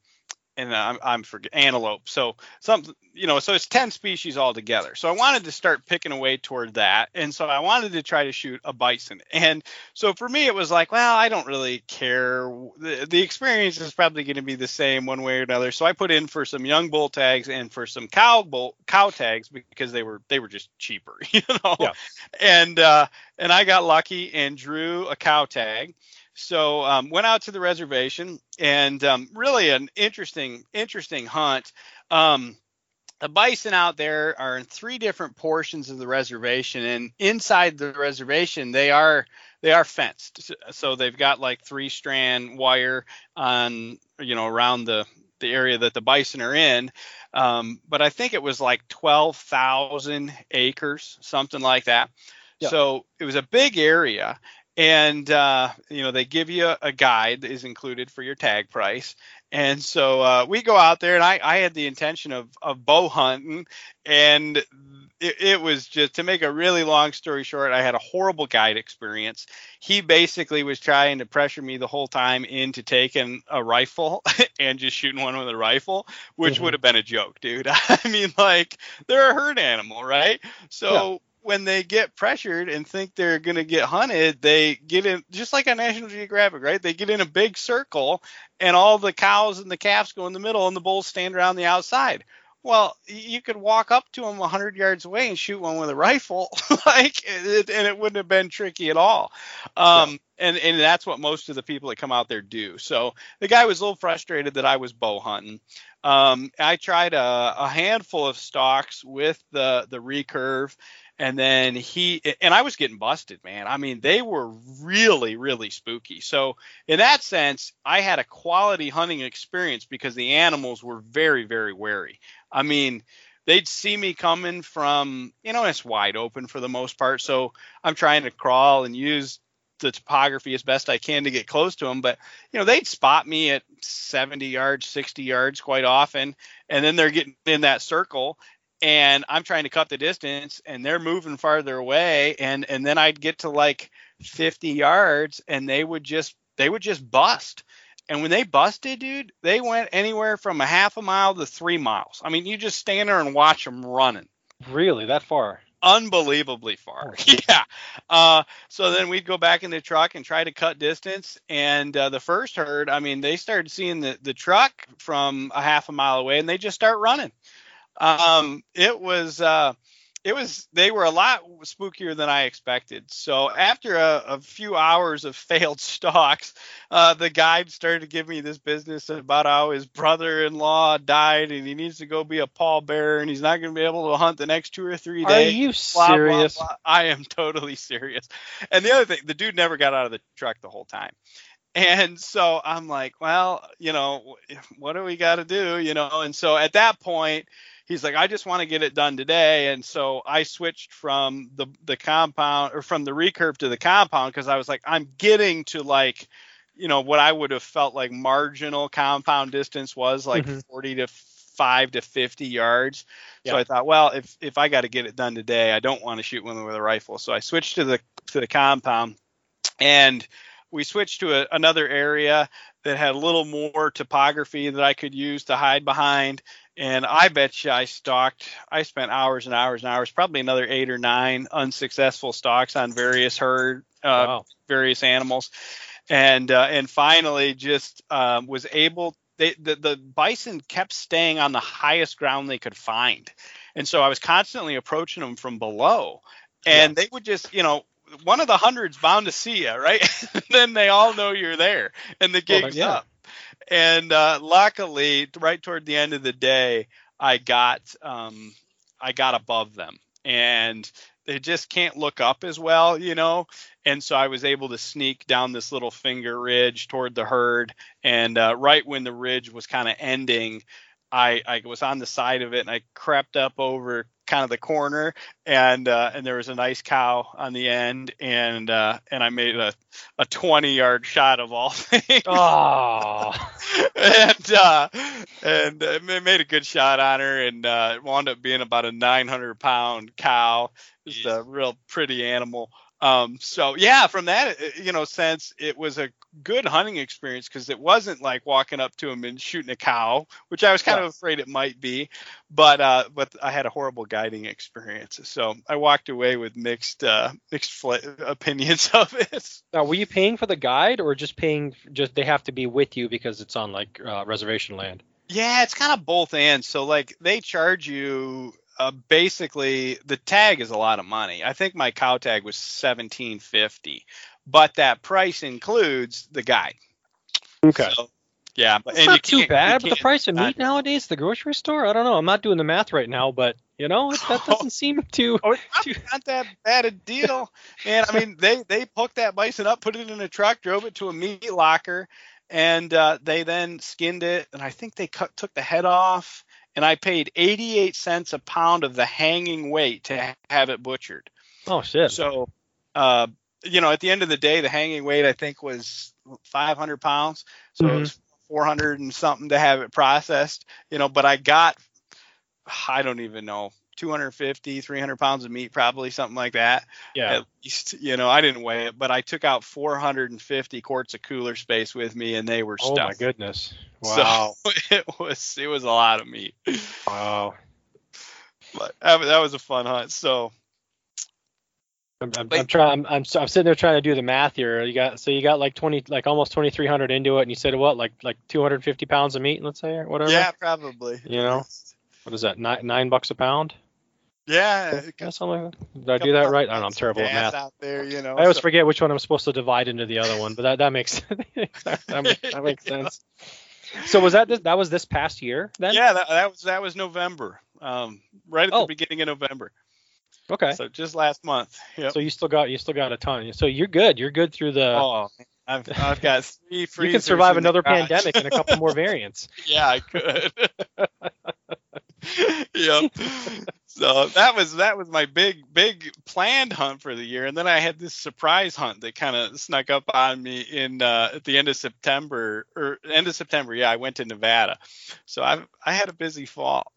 and I'm, I'm for antelope. So some, you know, so it's 10 species altogether. So I wanted to start picking away toward that. And so I wanted to try to shoot a bison. And so for me, it was like, well, I don't really care. The, the experience is probably going to be the same one way or another. So I put in for some young bull tags and for some cow bull, cow tags because they were, they were just cheaper, you know? Yeah. And, uh, and I got lucky and drew a cow tag so um, went out to the reservation and um, really an interesting, interesting hunt. Um, the bison out there are in three different portions of the reservation, and inside the reservation they are they are fenced. So they've got like three strand wire on you know around the the area that the bison are in. Um, but I think it was like twelve thousand acres, something like that. Yep. So it was a big area, and uh, you know they give you a, guide that is included for your tag price. And so uh, we go out there and I, I had the intention of, of bow hunting. And it, it, was just to make a really long story short i had a horrible guide experience. He basically was trying to pressure me the whole time into taking a rifle and just shooting one with a rifle which mm-hmm. would have been a joke dude. I mean like they're a herd animal right? So yeah when they get pressured and think they're going to get hunted, they get in just like on National Geographic, right? They get in a big circle and all the cows and the calves go in the middle and the bulls stand around the outside. Well, you could walk up to them 100 yards away and shoot one with a rifle, like, and it wouldn't have been tricky at all. Um, yeah. and and that's what most of the people that come out there do. So the guy was a little frustrated that I was bow hunting. Um, I tried a, a handful of stalks with the the recurve, and then he and I was getting busted, man. I mean, they were really really spooky. So in that sense, I had a quality hunting experience because the animals were very very wary. I mean, they'd see me coming from, you know, it's wide open for the most part. So I'm trying to crawl and use the topography as best I can to get close to them. But you know, they'd spot me at 70 yards, 60 yards quite often, and then they're getting in that circle, and I'm trying to cut the distance, and they're moving farther away, and and then I'd get to like 50 yards, and they would just they would just bust. And when they busted, dude, they went anywhere from a half a mile to three miles. I mean, you just stand there and watch them running
Really, that far?
unbelievably far. yeah. Uh, so then we'd go back in the truck and try to cut distance. And uh, the first herd, I mean, they started seeing the, the truck from a half a mile away and they just start running. Um, it was, uh, it was they were a lot spookier than I expected. So after a, a few hours of failed stalks, uh, the guide started to give me this business about how his brother-in-law died and he needs to go be a pallbearer and he's not going to be able to hunt the next two or three days.
Are you
blah, blah,
serious?
blah. I am totally serious. And the other thing, the dude never got out of the truck the whole time. And so I'm like, well, you know, what do we got to do, you know? And so at that point, he's like, I just want to get it done today. And so I switched from the the compound or from the recurve to the compound because I was like, I'm getting to like, you know, what I would have felt like marginal compound distance was like
Mhm.
40 to five to 50 yards. So I thought, well, if if I got to get it done today, I don't want to shoot one with a rifle. So I switched to the to the compound, and we switched to a, another area that had a little more topography that I could use to hide behind. And I bet you I stalked. I spent hours and hours and hours, probably another eight or nine unsuccessful stalks on various herd, uh,
wow.
various animals, and uh, and finally just um, was able. They, the the bison kept staying on the highest ground they could find, and so I was constantly approaching them from below, and they would just you know. One of the hundreds bound to see you, right? then they all know you're there, and the
Well, yeah.
up. And uh, luckily, right toward the end of the day, I got um, I got above them, and they just can't look up as well, you know. And so I was able to sneak down this little finger ridge toward the herd, and uh, right when the ridge was kind of ending, I, I was on the side of it and I crept up over kind of the corner and uh, and there was a nice cow on the end and uh, and I made a, a 20 yard shot of all things
Oh,
and uh, and uh, ma- made a good shot on her, and uh, it wound up being about a 900 pound cow. Just a real pretty animal. Um, so yeah, from that uh, you know sense, it was a good hunting experience because it wasn't like walking up to him and shooting a cow, which I was kind
Yeah.
of afraid it might be, but uh, but I had a horrible guiding experience. So I walked away with mixed uh, mixed fl- opinions of it.
now were you paying for the guide or just paying? Just they have to be with you because it's on like uh, reservation land.
Yeah, it's kind of both and. So like they charge you uh, basically the tag is a lot of money. I think my cow tag was seventeen fifty, but that price includes the guide. So, yeah, but
It's
and
not too bad, but the price of
not-
meat nowadays at the grocery store, I don't know. I'm not doing the math right now, but you know, it, that doesn't seem too.
Oh, it's not, not that bad a deal, man. I mean, they they hooked that bison up, put it in a truck, drove it to a meat locker, and uh, they then skinned it, and I think they cut took the head off, and I paid 88 cents a pound of the hanging weight to have it butchered.
Oh shit.
So, uh, you know, at the end of the day, the hanging weight I think was 500 pounds, so
Mhm.
it was 400 and something to have it processed. You know, but I got, I don't even know. 250 300 pounds of meat probably something like that
yeah.
at least you know i didn't weigh it but i took out 450 quarts of cooler space with me and they were
Oh my
stuffed
goodness.
So-
Wow.
it was it was a lot of meat
wow.
but that, was- a fun hunt so
I'm, I'm, I'm trying. I'm, I'm, I'm sitting there trying to do the math here. You got so you got like 20, like almost 2,300 into it, and you said what, like like 250 pounds of meat, let's say, or whatever.
yeah probably
You know? What is that? Nine nine bucks a pound?
Yeah
Yeah, something. Did I do that right? I don't know. I'm terrible at math.
out there you know
I always
so-
forget which one I'm supposed to divide into the other one, but that that makes that, makes that makes sense. So was that this, that was this past year then?
Yeah, that, that was that was November. Um, right at
Oh.
the beginning of November.
Okay.
So just last month. Yep.
So you still got you still got a ton. So you're good. You're good through the.
oh, I've I've got three freezers.
you can survive another pandemic and a couple more variants.
Yeah, I could. yep. So that was that was my big big planned hunt for the year, and then I had this surprise hunt that kind of snuck up on me in uh, at the end of September or end of September. Yeah, I went to Nevada, so I I had a busy fall.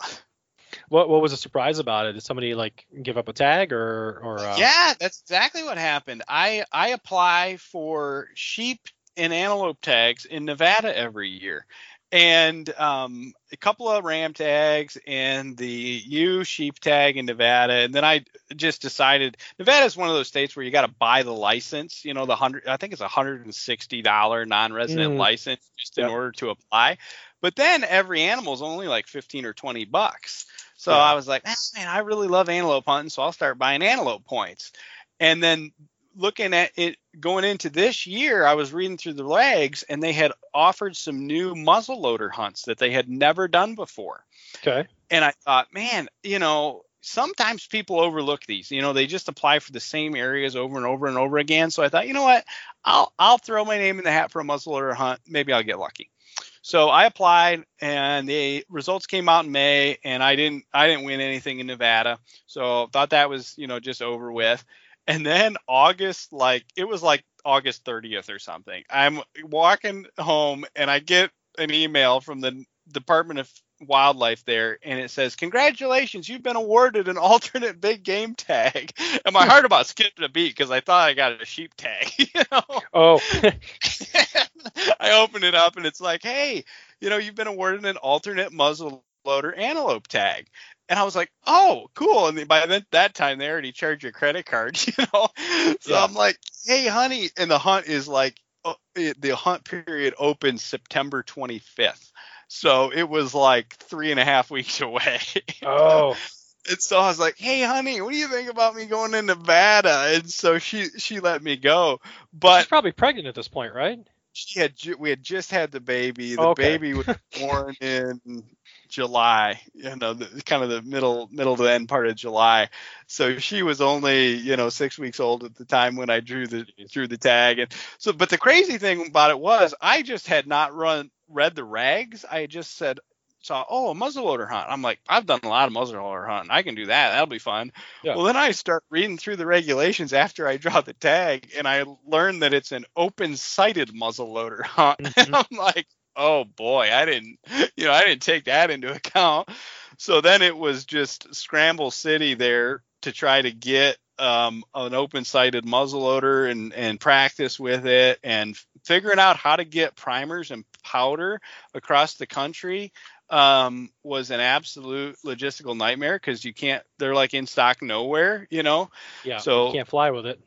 What what was the surprise about it? Did somebody like give up a tag or or? Uh,
Yeah, that's exactly what happened. I I apply for sheep and antelope tags in Nevada every year, and um, a couple of ram tags and the U sheep tag in Nevada. And then I just decided Nevada is one of those states where you got to buy the license. You know, the hundred I think it's a hundred and sixty dollar non-resident
Mm.
license just in
Yep.
order to apply. But then every animal is only like fifteen or twenty bucks. So
Yeah.
I was like, "Ah, man, I really love antelope hunting, so I'll start buying antelope points. And then looking at it going into this year, I was reading through the legs and they had offered some new muzzleloader hunts that they had never done before.
Okay.
And I thought, man, you know, sometimes people overlook these. You know, they just apply for the same areas over and over and over again. So I thought, you know what? I'll I'll throw my name in the hat for a muzzleloader hunt. Maybe I'll get lucky. So I applied, and the results came out in May, and I didn't I didn't win anything in Nevada. So thought that was you know just over with. And then August, like it was like August 30th or something. I'm walking home, and I get an email from the Department of Wildlife there, and it says, "Congratulations, you've been awarded an alternate big game tag." And my heart about skipped a beat because I thought I got a sheep tag, you know.
Oh.
I open it up and it's like, hey, you know, you've been awarded an alternate muzzle loader antelope tag. And I was like, oh, cool. And by then, that time, they already charge your credit card, you know? So
Yeah.
I'm like, hey, honey. And the hunt is like, uh, the hunt period opens September 25th. So it was like three and a half weeks away.
oh.
And so I was like, "Hey, honey, what do you think about me going to Nevada?" And so she she let me go, but
She's probably pregnant at this point, right?
she had ju- we had just had the baby. The
Okay.
baby was born in July, you know, the, kind of the middle middle to end part of July. So she was only you know six weeks old at the time when I drew the drew the tag. And so, but the crazy thing about it was I just had not run read the rags. I just said. Saw oh a muzzleloader hunt. I'm like I've done a lot of muzzleloader hunting. I can do that. That'll be fun.
Yeah.
Well then I start reading through the regulations after I draw the tag and I learn that it's an open sighted muzzleloader hunt. And mm-hmm. I'm like, oh boy, I didn't, you know, I didn't take that into account. So then it was just scramble city there to try to get um, an open sighted muzzleloader and, and practice with it and figuring out how to get primers and powder across the country um, was an absolute logistical nightmare because you can't, they're like in stock nowhere, you know?
Yeah.
So-
you can't fly with it.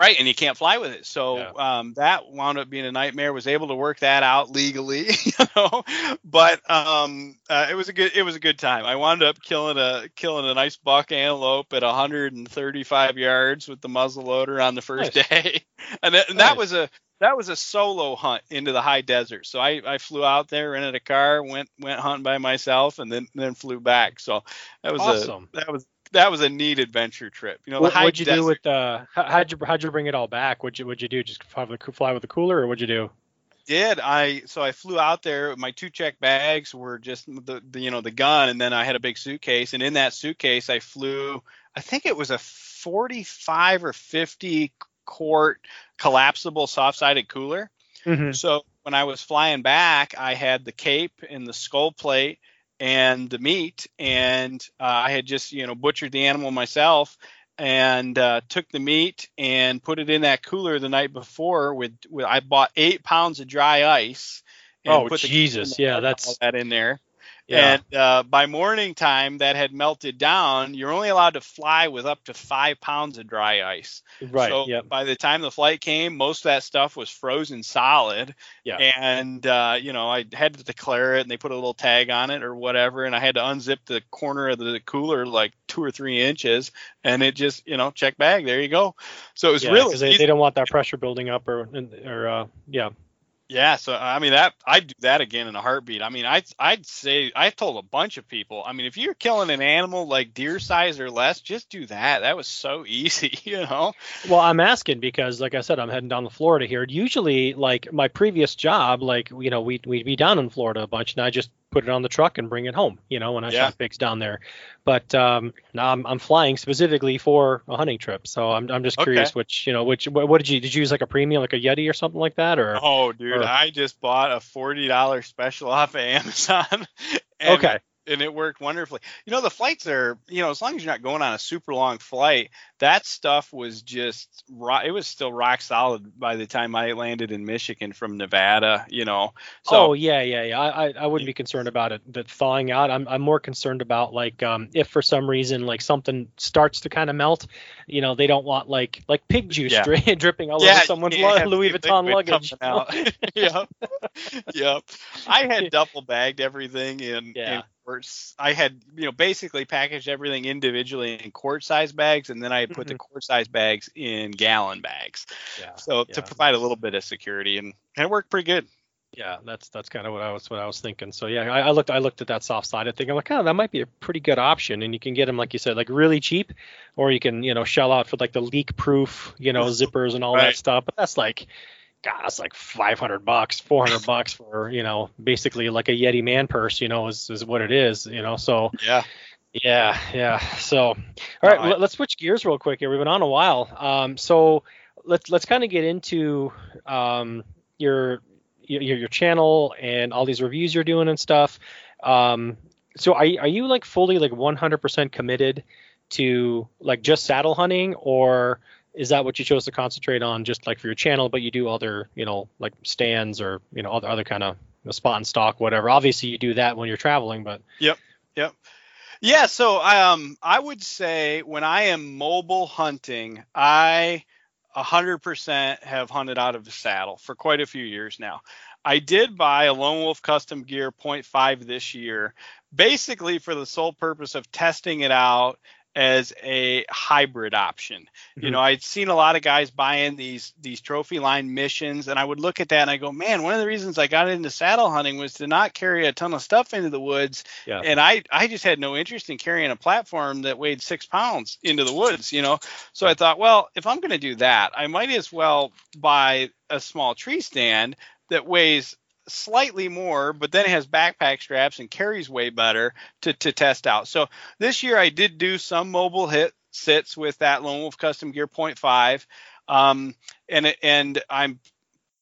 Right, and you can't fly with it. So
Yeah.
um, that wound up being a nightmare. Was able to work that out legally, you know, but um, uh, it was a good it was a good time. I wound up killing a killing a nice buck antelope at 135 yards with the muzzle loader on the first
Nice.
day, and, that, and that
Nice.
was a that was a solo hunt into the high desert. So I, I flew out there, rented a car, went went hunting by myself, and then then flew back. So that was
Awesome.
a that was that was a neat adventure trip. You know,
What, what'd you do with uh? how- How'd you how'd you bring it all back? What'd you what'd you do? Just fly with the, fly with the cooler, or what'd you do?
did i so i flew out there my two check bags were just the, the you know the gun and then i had a big suitcase and in that suitcase i flew i think it was a 45 or 50 quart collapsible soft sided cooler
Mm-hmm.
so when I was flying back, I had the cape and the skull plate and the meat, and uh, I had just you know butchered the animal myself and uh, took the meat and put it in that cooler the night before. With, with I bought eight pounds of dry ice. And
Oh, Jesus. Yeah,
all
that's-
that in there.
Yeah.
And uh, by morning time, that had melted down. You're only allowed to fly with up to five pounds of dry ice.
right.
So
yep.
by the time the flight came, most of that stuff was frozen solid.
Yeah.
And uh, you know, I had to declare it, and they put a little tag on it or whatever, and I had to unzip the corner of the cooler like two or three inches, and it just, you know, check bag. There you go. So it was
Yeah,
really
they, they don't want that pressure building up or or uh yeah.
Yeah, so I mean that I'd do that again in a heartbeat. I mean, I'd I'd say I told a bunch of people. I mean, if you're killing an animal like deer size or less, just do that. That was so easy, you know.
Well, I'm asking because, like I said, I'm heading down to Florida here. Usually, like my previous job, like you know, we'd we'd be down in Florida a bunch, and I just put it on the truck and bring it home, you know, when I
Yeah.
shot pigs down there. But um, now I'm, I'm flying specifically for a hunting trip, so I'm I'm just
Okay.
curious which you know which what, what did you did you use like a premium like a Yeti or something like that or
Oh, dude,
or-
I just bought a forty dollar special off of Amazon.
Okay
And it worked wonderfully. You know, the flights are, you know, as long as you're not going on a super long flight, that stuff was just, ro- it was still rock solid by the time I landed in Michigan from Nevada, you know. So,
oh yeah, yeah, yeah. I, I, wouldn't be concerned about it that thawing out. I'm, I'm more concerned about like um, if for some reason like something starts to kind of melt, you know, they don't want like like pig juice
Yeah.
dri- dripping all
yeah,
over someone's lu- Louis Vuitton luggage.
out. yep. yep. I had duffel bagged everything in,
Yeah.
in quarts. I had, you know, basically packaged everything individually in quart size bags, and then I put the mm-hmm. quart size bags in gallon bags.
Yeah,
So
yeah.
to provide a little bit of security, and, and it worked pretty good.
yeah, that's that's kind of what I was what I was thinking. So yeah, I, I looked I looked at that soft sided thing. I'm like, oh, that might be a pretty good option, and you can get them like you said, like really cheap, or you can you know shell out for like the leak proof, you know, zippers and all that stuff. But that's like, God, that's like 500 bucks, 400 bucks for you know basically like a Yeti man purse, you know, is is what it is, you know. So
Yeah.
yeah, yeah. So, all right,
No, I-
let, let's switch gears real quick here. We've been on a while. Um, so let's let's kind of get into um, your, your your channel and all these reviews you're doing and stuff. Um, so are are you like fully like 100% committed to like just saddle hunting, or is that what you chose to concentrate on just like for your channel, but you do other you know like stands or you know other other kind of you know, spot and stock whatever? Obviously you do that when you're traveling, but yep. Yep.
Yeah, so um, I would say when I am mobile hunting, I 100% have hunted out of the saddle for quite a few years now. I did buy a Lone Wolf Custom Gear 0.5 this year, basically for the sole purpose of testing it out as a hybrid option. You
Mhm.
know, I'd seen a lot of guys buying these these Trophyline missions, and I would look at that and I go, man, one of the reasons I got into saddle hunting was to not carry a ton of stuff into the woods
Yeah.
and I I just had no interest in carrying a platform that weighed six pounds into the woods, you know. So I thought, well, if I'm going to do that, I might as well buy a small tree stand that weighs slightly more, but then it has backpack straps and carries way better to to test out. So this year I did do some mobile hit sits with that Lone Wolf Custom Gear 0.5, um, and and I'm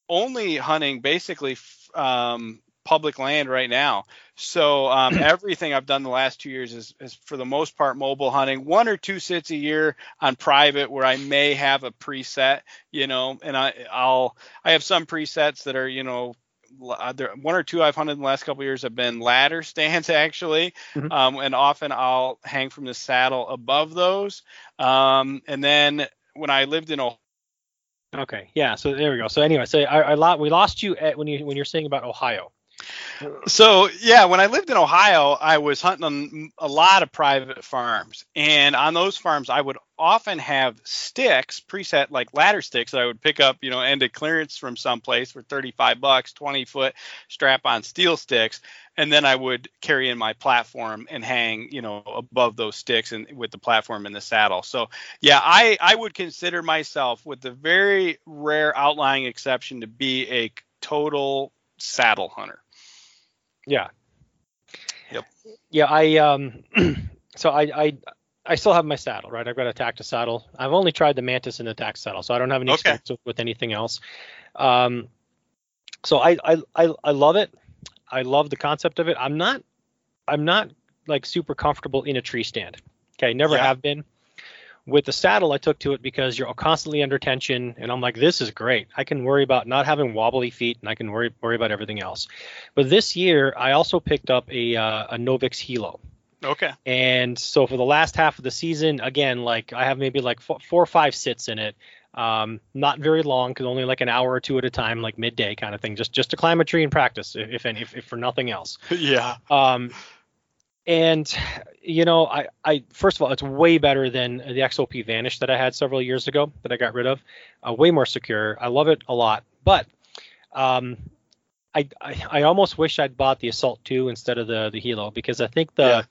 only hunting basically um, public land right now. So um, everything I've done the last two years is, is for the most part mobile hunting. One or two sits a year on private where I may have a preset, you know, and I I'll I have some presets that are you know. Uh, There, one or two I've hunted in the last couple of years have been ladder stands actually,
Mhm.
um, and often I'll hang from the saddle above those. Um, and then when I lived in Ohio,
Okay, yeah. So there we go. So anyway, so I, I lo- we lost you at when you when you're saying about Ohio.
So yeah, when I lived in Ohio, I was hunting on a lot of private farms, and on those farms, I would often have sticks preset like ladder sticks that I would pick up, you know, end of clearance from someplace for 35 bucks, 20 foot strap on steel sticks, and then I would carry in my platform and hang, you know, above those sticks and with the platform in the saddle. So yeah, I I would consider myself, with the very rare outlying exception, to be a total saddle hunter.
Yeah.
Yep.
Yeah, I um so I I I still have my saddle, right? I've got a Tactus saddle. I've only tried the Mantis and the Tactus saddle, so I don't have any
Okay.
experience with, with anything else. Um so I, I I I love it. I love the concept of it. I'm not I'm not like super comfortable in a tree stand. Okay, never
Yeah.
have been. With the saddle, I took to it because you're constantly under tension, and I'm like, this is great. I can worry about not having wobbly feet, and I can worry worry about everything else. But this year, I also picked up a uh, a Novix Hilo,
Okay.
and so for the last half of the season, again, like I have maybe like four, four or five sits in it. Um, not very long, because only like an hour or two at a time, like midday kind of thing, just just to climb a tree and practice, if if, if, if for nothing else.
yeah.
Um, and you know, I, I first of all, it's way better than the XOP Vanish that I had several years ago that I got rid of. Uh, way more secure. I love it a lot. But um, I, I, I almost wish I'd bought the Assault 2 instead of the the Hilo because I think the
Yeah.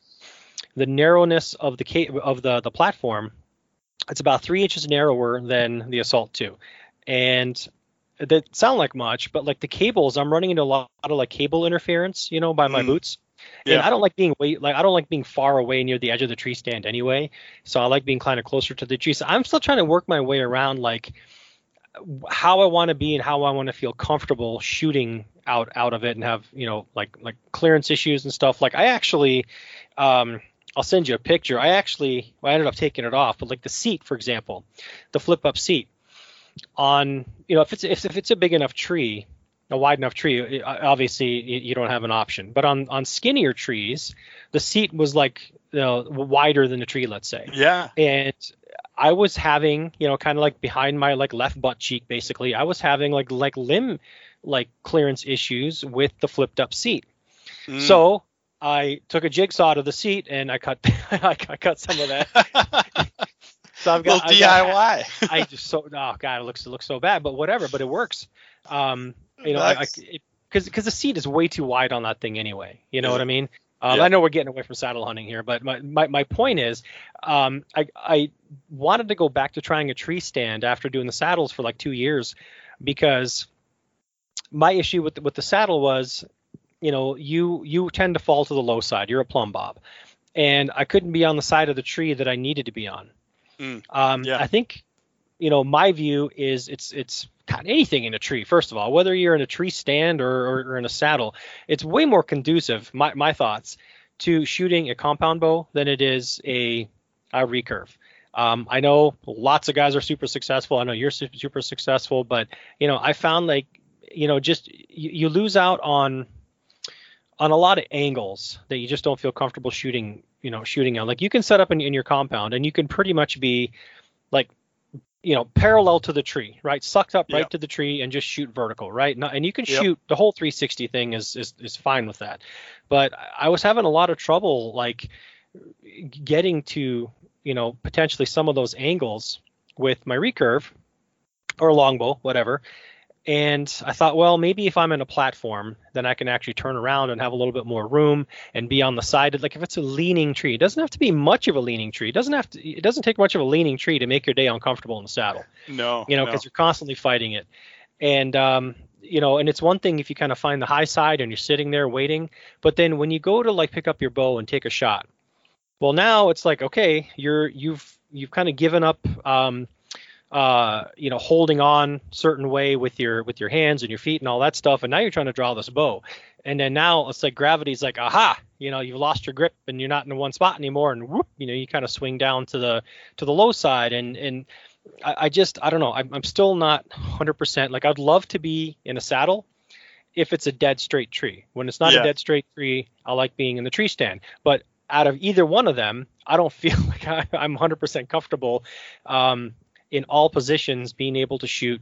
the narrowness of the of the the platform it's about three inches narrower than the Assault 2, and that sound like much, but like the cables, I'm running into a lot of like cable interference, you know, by my
Mm.
boots. And
Yeah.
I don't like being way like I don't like being far away near the edge of the tree stand anyway. So I like being kind of closer to the tree. So I'm still trying to work my way around like how I want to be and how I want to feel comfortable shooting out out of it and have you know like like clearance issues and stuff. Like I actually, um, I'll send you a picture. I actually well, I ended up taking it off, but like the seat, for example, the flip up seat on you know if it's if, if it's a big enough tree a wide enough tree obviously you, don't have an option but on on skinnier trees the seat was like you know, wider than the tree let's say
Yeah.
and I was having, you know, kind of like behind my like left butt cheek, basically. I was having like like limb like clearance issues with the flipped up seat.
Mm.
So I took a jigsaw to the seat and I cut I cut some of that. So I've got,
DIY.
I just so oh god, it looks it looks so bad, but whatever. But it works. Um, you know, because because the seat is way too wide on that thing anyway. You know
Is
what? I mean? Um,
Yeah.
I know we're getting away from saddle hunting here, but my, my, my point is, um, I I wanted to go back to trying a tree stand after doing the saddles for like two years, because my issue with the, with the saddle was, you know, you you tend to fall to the low side. You're a plumb bob, and I couldn't be on the side of the tree that I needed to be on.
Mm,
Um,
yeah.
I think, you know, my view is it's it's Anything in a tree. First of all, whether you're in a tree stand or, or, or in a saddle, it's way more conducive. My my thoughts to shooting a compound bow than it is a a recurve. Um, I know lots of guys are super successful. I know you're super, super successful, but you know, I found like, you know, just you, you lose out on on a lot of angles that you just don't feel comfortable shooting, you know, shooting on. Like you can set up in, in your compound and you can pretty much be like, you know, parallel to the tree, right? Sucked up right
Yep.
to the tree and just shoot vertical, right? And you can
Yep.
shoot the whole 360 thing is, is is fine with that. But I was having a lot of trouble like getting to, you know, potentially some of those angles with my recurve or longbow, whatever. And I thought, well, maybe if I'm in a platform, then I can actually turn around and have a little bit more room and be on the side. Like if it's a leaning tree, it doesn't have to be much of a leaning tree. It doesn't have to. It doesn't take much of a leaning tree to make your day uncomfortable in the saddle.
no.
You know,
no.
because you're constantly fighting it. And um, you know, and it's one thing if you kind of find the high side and you're sitting there waiting, but then when you go to like pick up your bow and take a shot, well, now it's like okay, you're you've you've kind of given up. Um, uh, you know, holding on certain way with your with your hands and your feet and all that stuff, and now you're trying to draw this bow, and then now it's like gravity's like, aha, you know, you've lost your grip and you're not in one spot anymore, and whoop, you know, you kind of swing down to the to the low side, and and I, I just I don't know, I'm, I'm still not 100% like I'd love to be in a saddle if it's a dead straight tree. When it's not
Yeah.
a dead straight tree, I like being in the tree stand, but out of either one of them, I don't feel like I, I'm 100% comfortable um, in all positions being able to shoot,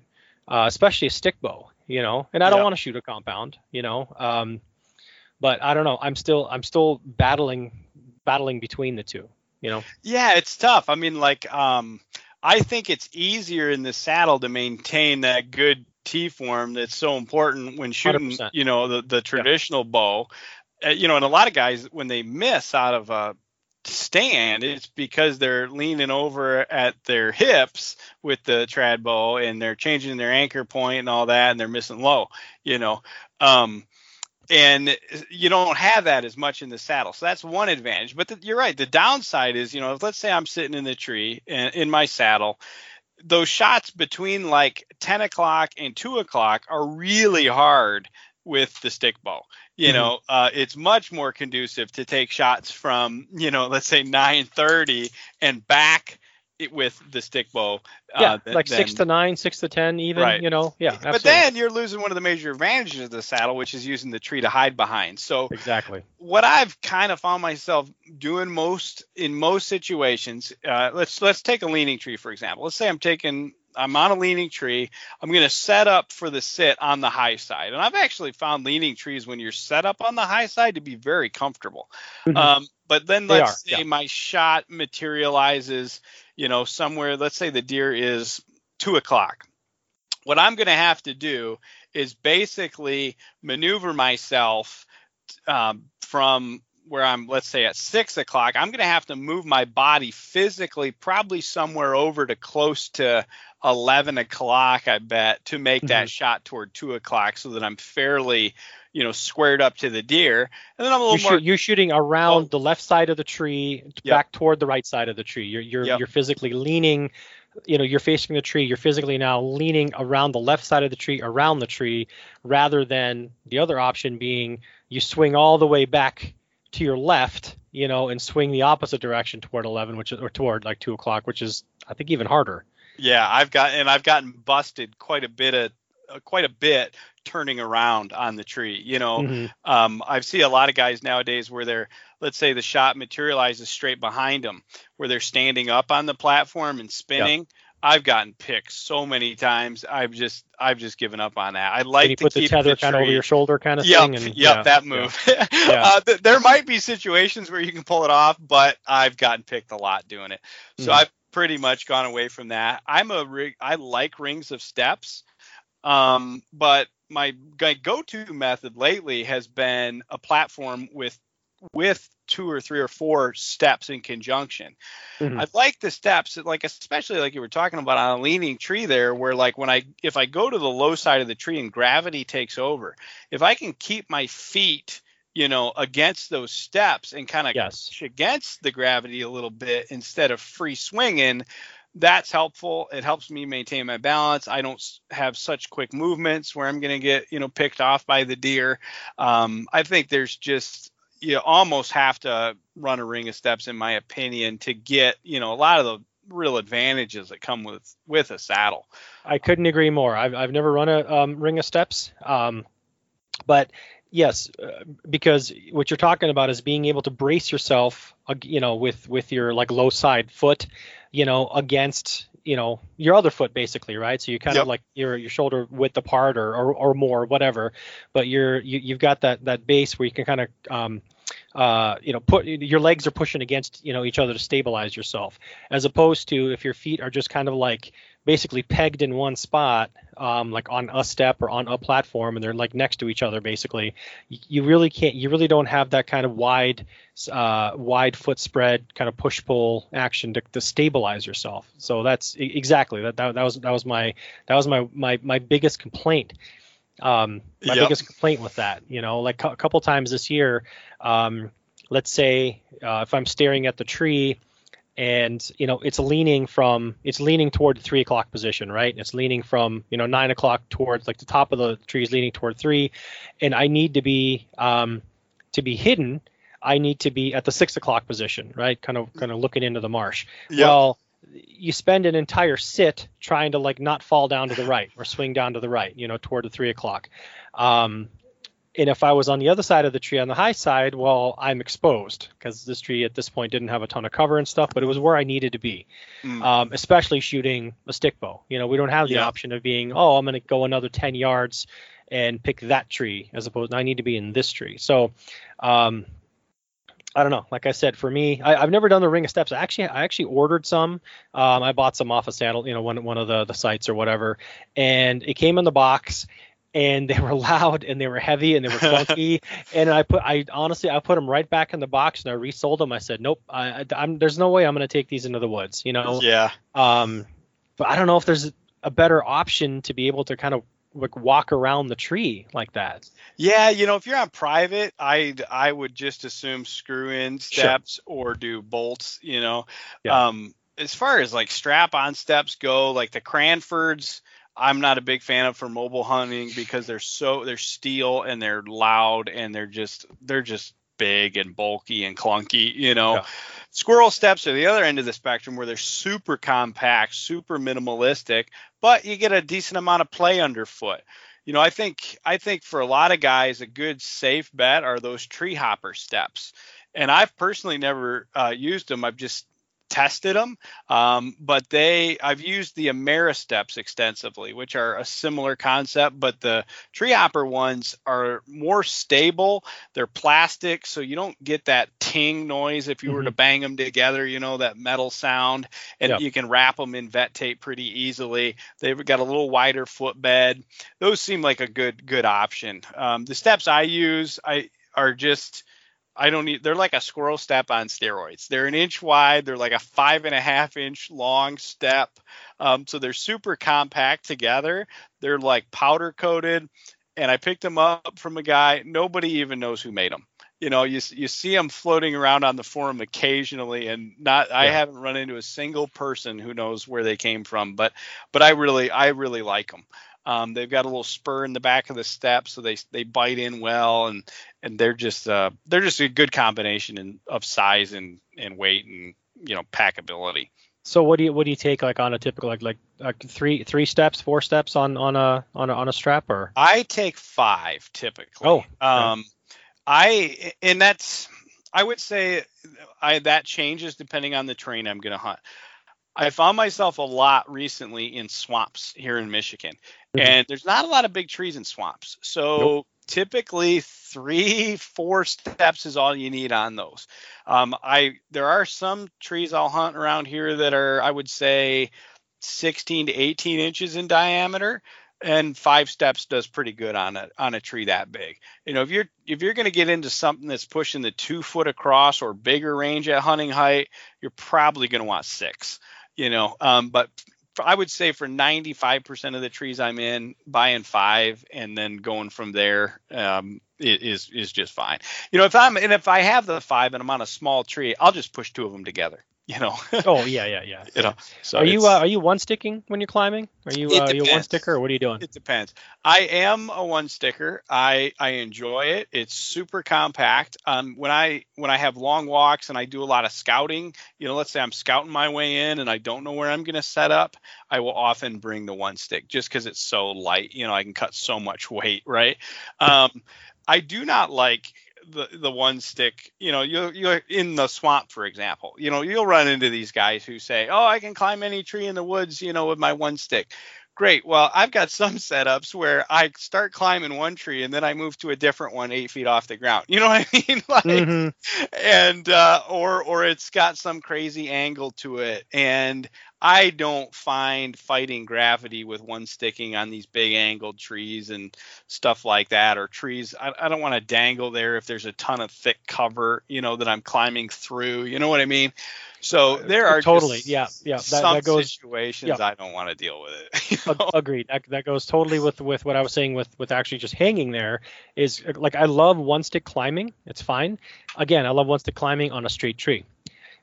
uh, especially a stick bow, you know. And I don't
Yeah.
want to shoot a compound, you know. Um, but I don't know. I'm still I'm still battling battling between the two, you know.
Yeah, it's tough. I mean, like, um, I think it's easier in the saddle to maintain that good T form that's so important when shooting,
100%.
you know, the, the traditional bow. Uh, you know, and a lot of guys, when they miss out of a stand, it's because they're leaning over at their hips with the trad bow and they're changing their anchor point and all that, and they're missing low, you know. Um, and you don't have that as much in the saddle. So that's one advantage. But the, you're right. The downside is, you know, if let's say I'm sitting in the tree and in my saddle, those shots between like 10 o'clock and 2 o'clock are really hard with the stick bow. You
Mhm.
know, uh, it's much more conducive to take shots from, you know, let's say 9:30 and back with the stick bow.
Yeah,
uh, th-
like six to nine, six to ten, even.
Right.
You know, yeah. Absolutely.
But then you're losing one of the major advantages of the saddle, which is using the tree to hide behind. So
exactly.
what I've kind of found myself doing most in most situations, uh, let's let's take a leaning tree for example. Let's say I'm taking I'm on a leaning tree. I'm going to set up for the sit on the high side, and I've actually found leaning trees when you're set up on the high side to be very comfortable.
Mhm.
Um, but then let's
are,
say
yeah.
my shot materializes, you know, somewhere. Let's say the deer is two o'clock. what I'm going to have to do is basically maneuver myself um, from where I'm, let's say at six o'clock, I'm going to have to move my body physically probably somewhere over to close to 11 o'clock, I bet, to make mm-hmm. that shot toward two o'clock so that I'm fairly, you know, squared up to the deer. And then I'm a little
you're
more.
you're shooting around oh. the left side of the tree, yep. back toward the right side of the tree. You're you're yep. you're physically leaning you know you're facing the tree you're physically now leaning around the left side of the tree around the tree rather than the other option being you swing all the way back to your left you know and swing the opposite direction toward 11 which is or toward like 2 o'clock which is i think even harder
yeah i've got and i've gotten busted quite a bit of uh, quite a bit turning around on the tree. You know, mm-hmm. um, I see a lot of guys nowadays where they're, let's say the shot materializes straight behind them, where they're standing up on the platform and spinning. Yep. I've gotten picked so many times. I've just I've just given up on that. I like
to put
the
tether
the
kind of over your shoulder, kind of
yep,
thing.
And, yep, yeah, that move. Yeah. uh, th- there might be situations where you can pull it off, but I've gotten picked a lot doing it. So mm. I've pretty much gone away from that. I'm a rig- I like rings of steps, um, but my go-to method lately has been a platform with with two or three or four steps in conjunction. Mm-hmm. I like the steps, like especially like you were talking about on a leaning tree there, where like when I if I go to the low side of the tree and gravity takes over, if I can keep my feet you know against those steps and kind of
yes.
push against the gravity a little bit instead of free swinging that's helpful. It helps me maintain my balance. I don't have such quick movements where I'm going to get, you know, picked off by the deer. Um, I think there's just you almost have to run a ring of steps, in my opinion, to get, you know, a lot of the real advantages that come with with a saddle.
I couldn't agree more. I've I've never run a um, ring of steps, um, but yes, uh, because what you're talking about is being able to brace yourself, uh, you know, with with your like low side foot you know, against you know your other foot basically right so you kind yep. of like your your shoulder width apart or, or or more whatever but you're you, you've got that that base where you can kind of um uh, you know, put your legs are pushing against you know each other to stabilize yourself, as opposed to if your feet are just kind of like basically pegged in one spot, um, like on a step or on a platform, and they're like next to each other. Basically, you really can't, you really don't have that kind of wide, uh, wide foot spread kind of push pull action to, to stabilize yourself. So that's exactly that, that. That was that was my that was my my my biggest complaint. Um, my yep. biggest complaint with that, you know, like a couple times this year, um, let's say uh, if I'm staring at the tree and you know it's leaning from it's leaning toward the three o'clock position right? It's leaning from you know nine o'clock towards like the top of the tree is leaning toward three. And i need to be um to be hidden i need to be at the six o'clock position right? Kind of kind of looking into the marsh. Yep. well you spend an entire sit trying to like not fall down to the right or swing down to the right you know toward the three o'clock. Um and if I was on the other side of the tree on the high side, well, I'm exposed because this tree at this point didn't have a ton of cover and stuff, but it was where I needed to be, mm. um, especially shooting a stick bow. You know, we don't have the yeah. option of being, oh, I'm going to go another 10 yards and pick that tree as opposed to I need to be in this tree. So, um, I don't know. Like I said, for me, I, have never done the ring of steps. I actually, I actually ordered some. Um, I bought some off a saddle, you know, one one of the the sites or whatever, and it came in the box and they were loud and they were heavy and they were clunky. and I put, I honestly, I put them right back in the box and I resold them. I said, nope, I, am there's no way I'm going to take these into the woods, you know?
Yeah.
Um, but I don't know if there's a better option to be able to kind of like walk around the tree like that.
Yeah, you know, if you're on private, I I would just assume screw in steps sure. or do bolts. You know, yeah. um, as far as like strap on steps go, like the Cranfords, I'm not a big fan of for mobile hunting because they're so they're steel and they're loud and they're just they're just big and bulky and clunky, you know. Yeah. Squirrel steps are the other end of the spectrum where they're super compact, super minimalistic, but you get a decent amount of play underfoot. You know, I think I think for a lot of guys a good safe bet are those tree hopper steps. And I've personally never uh, used them. I've just tested them, um, but they I've used the Ameristeps extensively, which are a similar concept, but the tree hopper ones are more stable. They're plastic, so you don't get that ting noise if you mm-hmm. were to mm-hmm. bang them together. You know that metal sound, and yep. you can wrap them in vet tape pretty easily. They've got a little wider footbed. Those seem like a good good option. Um, the steps I use, I are just I don't need. They're like a squirrel step on steroids. They're an inch wide. They're like a five and a half inch long step. Um, so they're super compact together. They're like powder coated. And I picked them up from a guy. Nobody even knows who made them. You know, you you see them floating around on the forum occasionally, and not. Yeah. I haven't run into a single person who knows where they came from. But but I really I really like them. Um, they've got a little spur in the back of the step, so they they bite in well, and and they're just uh, they're just a good combination in, of size and, and weight and you know packability.
So what do you what do you take like on a typical like like, like three three steps four steps on on a on a on a strap or?
I take five typically.
Oh.
Um, I and that's I would say I that changes depending on the terrain I'm going to hunt. I found myself a lot recently in swamps here in Michigan, mm-hmm. and there's not a lot of big trees in swamps. So nope. Typically, three, four steps is all you need on those. Um, I there are some trees I'll hunt around here that are, I would say, 16 to 18 inches in diameter and five steps does pretty good on a on a tree that big. You know, if you're if you're going to get into something that's pushing the two foot across or bigger range at hunting height, you're probably going to want six you know. Um, but I would say for 95% of the trees I'm in, buying five and then going from there um, is is just fine. You know, if I'm and if I have the five and I'm on a small tree, I'll just push two of them together you know.
oh yeah, yeah, yeah.
You know.
So are you uh, are you one sticking when you're climbing? Are you uh, are you one sticker or what are you doing?
It depends. I am a one sticker. I I enjoy it. It's super compact. Um, when I when I have long walks and I do a lot of scouting, you know, let's say I'm scouting my way in and I don't know where I'm going to set up, I will often bring the one stick just because it's so light. You know, I can cut so much weight, right? Um, I do not like the the one stick you know you you're in the swamp for example you know you'll run into these guys who say oh i can climb any tree in the woods you know with my one stick. Great. Well i've got some setups where i start climbing one tree and then i move to a different one eight feet off the ground. You know what i mean? Like mm-hmm. and uh, or or it's got some crazy angle to it. And I don't find fighting gravity with one sticking on these big angled trees and stuff like that, or trees. I, I don't want to dangle there if there's a ton of thick cover, you know, that I'm climbing through. You know what I mean? So uh, there are
totally, yeah, yeah. That,
some
that goes,
situations yeah. I don't want to deal with it. You
know? Agreed. That, that goes totally with with what I was saying with with actually just hanging there. Is like I love one stick climbing. It's fine. Again, I love one stick climbing on a straight tree.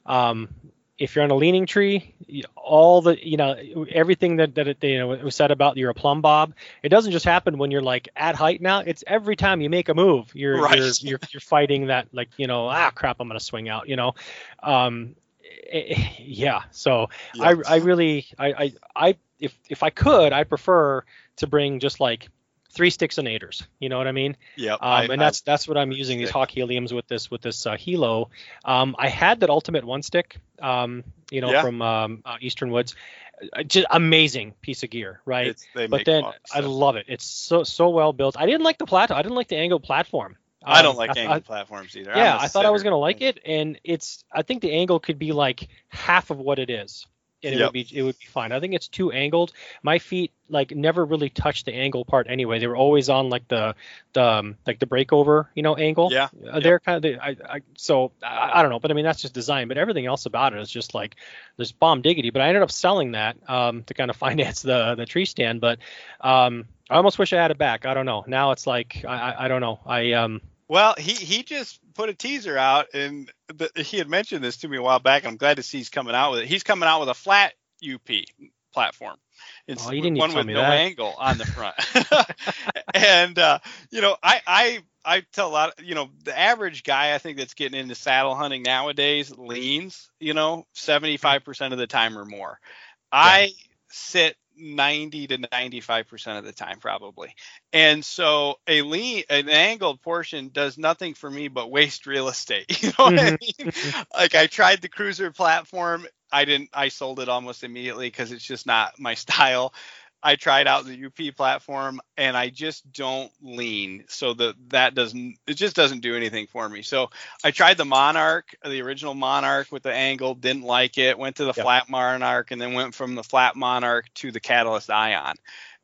Um, if you're on a leaning tree, all the you know everything that that it, you know was said about you're a plumb bob. It doesn't just happen when you're like at height now. It's every time you make a move, you're right. you're, you're, you're fighting that like you know ah crap I'm gonna swing out you know, um, it, eh, yeah. So I I really I, I I if if I could I prefer to bring just like three sticks and aiders. You know what I mean?
Yeah.
Um, and that's that's what I'm using these hawk heliums with this with this uh, helo. Um, I had that ultimate one stick, um, you know, yeah. from um, uh, Eastern Woods. Uh, just amazing piece of gear, right? but then I love it. It's so so well built. I didn't like the plat. I didn't like the angled platform.
I don't um, like angled platforms either.
Yeah, I thought I was gonna like it, and it's. I think the angle could be like half of what it is and it yep. would be it would be fine. I think it's too angled. My feet like never really touched the angle part anyway. They were always on like the the um, like the breakover, you know, angle.
Yeah.
Uh, they're kind of I, I so I, I, don't know, but I mean that's just design. But everything else about it is just like there's bomb diggity. But I ended up selling that um, to kind of finance the the tree stand. But um, I almost wish I had it back. I don't know. Now it's like I I, I don't know. I um
well, he he just put a teaser out, and the, he had mentioned this to me a while back. and I'm glad to see he's coming out with it. He's coming out with a flat UP platform.
It's oh, one
with
no
that. angle on the front. and uh, you know, I I I tell a lot. Of, you know, the average guy I think that's getting into saddle hunting nowadays leans. You know, 75% of the time or more. Yeah. I sit 90 to 95 percent of the time probably. And so a lean an angled portion does nothing for me but waste real estate you know what i
Mm-hmm.
mean? Like i tried the cruiser platform. I didn't i sold it almost immediately because it's just not my style i tried out the up platform and i just don't lean. So that that doesn't it just doesn't do anything for me. So i tried the monarch the original monarch with the angle didn't like it went to the
Yep.
flat monarch and then went from the flat monarch to the catalyst ion.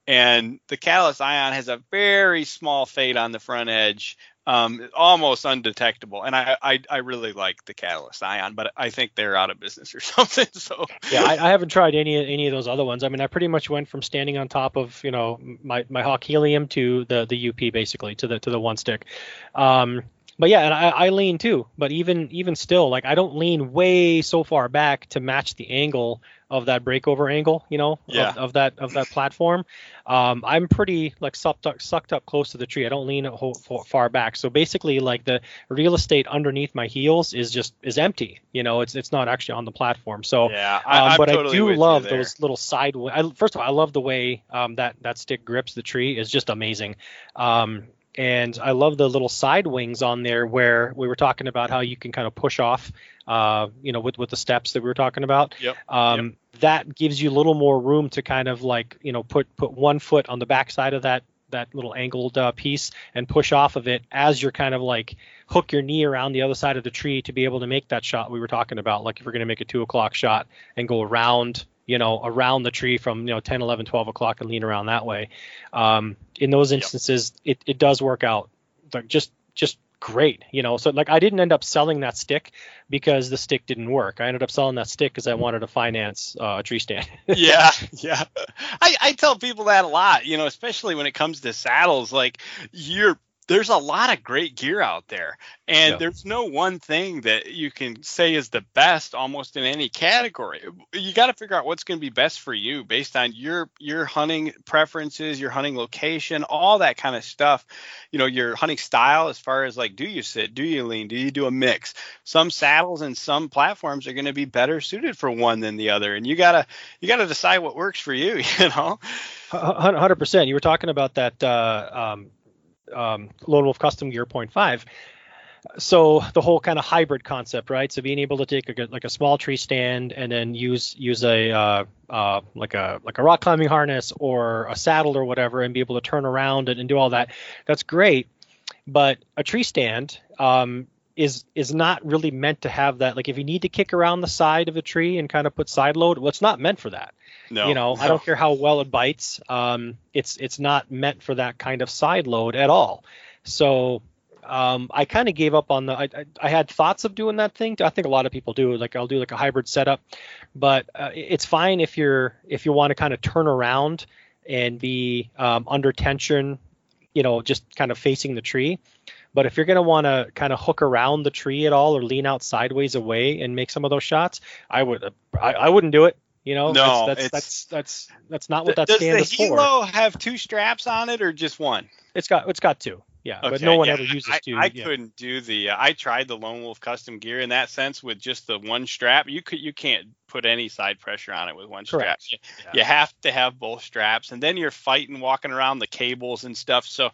And the catalyst ion has a very small fade on the front edge um, almost undetectable and I, I i really like the catalyst ion but i think they're out of business or something so
yeah, I, I haven't tried any any of those other ones. I mean, I pretty much went from standing on top of you know my my Hawk Helium to the the UP basically to the to the one stick. Um, but yeah, and I, I lean too. But even even still, like I don't lean way so far back to match the angle of that breakover angle, you know,
Yeah.
of, of that of that platform. Um, I'm pretty like sucked up, sucked up close to the tree. I don't lean far- far back. So basically, like the real estate underneath my heels is just is empty. You know, it's it's not actually on the platform. So
yeah
um,
I'm
but
totally
I do love those little side. I, first of all, I love the way um, that that stick grips the tree is just amazing. Um, and I love the little side wings on there where we were talking about how you can kind of push off, uh, you know, with with the steps that we were talking about.
Yep,
Um, That gives you a little more room to kind of like you know put put one foot on the backside of that that little angled uh, piece and push off of it as you're kind of like hook your knee around the other side of the tree to be able to make that shot we were talking about. Like if we're going to make a two o'clock shot and go around you know around the tree from you know 10 11 12 o'clock and lean around that way. Um, in those instances it, it does work out. Like just just great you know. So like i didn't end up selling that stick because the stick didn't work. I ended up selling that stick because i wanted to finance uh, a tree stand.
Yeah, yeah. I, I tell people that a lot, you know, especially when it comes to saddles. Like you're there's a lot of great gear out there, and
Yeah.
there's no one thing that you can say is the best almost in any category. You got to figure out what's going to be best for you based on your your hunting preferences, your hunting location, all that kind of stuff. You know, your hunting style as far as like do you sit, do you lean, do you do a mix? Some saddles and some platforms are going to be better suited for one than the other, and you gotta you got to decide what works for you you know
hundred percent. You were talking about that uh, um, um, Lone Wolf Custom Gear Point Five. So the whole kind of hybrid concept, right? So being able to take a, like a small tree stand and then use use a uh, uh, like a like a rock climbing harness or a saddle or whatever, and be able to turn around and, and do all that. That's great, but a tree stand um, is is not really meant to have that. Like if you need to kick around the side of a tree and kind of put side load, well, it's not meant for that.
No.
You know i don't care how well it bites um, it's it's not meant for that kind of side load at all. So um, i kind of gave up on the I, I, I had thoughts of doing that thing. I think a lot of people do like i'll do like a hybrid setup. But uh, it's fine if you're if you want to kind of turn around and be um, under tension you know just kind of facing the tree but if you're going to want to kind of hook around the tree at all or lean out sideways away and make some of those shots i would i, I wouldn't do it you know?
No,
that's that's, that's that's that's not what that
does
stand
the
is for.
helo have two straps on it or just one?
It's got it's got two yeah but no one
yeah,
ever uses
I,
two
I
yeah.
couldn't do the. Uh, I tried the Lone Wolf custom gear in that sense with just the one strap. You could you can't put any side pressure on it with one strap.
Correct.
You,
Yeah.
you have to have both straps, and then you're fighting walking around the cables and stuff. So,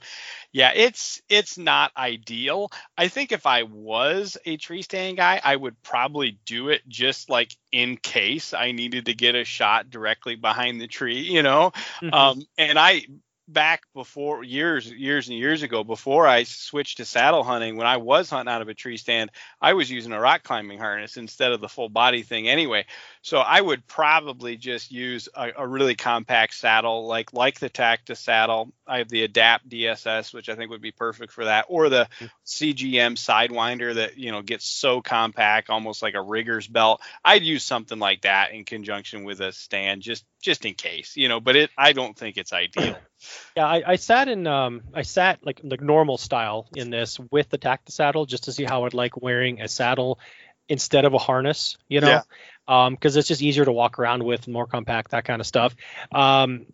yeah, it's it's not ideal. I think if I was a tree stand guy, I would probably do it just like in case I needed to get a shot directly behind the tree, you know.
Mhm.
Um, and I back before years, years and years ago, before I switched to saddle hunting, when I was hunting out of a tree stand, I was using a rock climbing harness instead of the full body thing anyway. So I would probably just use a, a really compact saddle, like like the Tactus saddle. I have the Adapt DSS, which I think would be perfect for that, or the CGM Sidewinder that you know gets so compact, almost like a rigger's belt. I'd use something like that in conjunction with a stand, just just in case, you know. But it, I don't think it's ideal.
yeah I, I sat in um i sat like like normal style in this with the tactus saddle just to see how i'd like wearing a saddle instead of a harness you know
Yeah.
um because it's just easier to walk around with more compact that kind of stuff um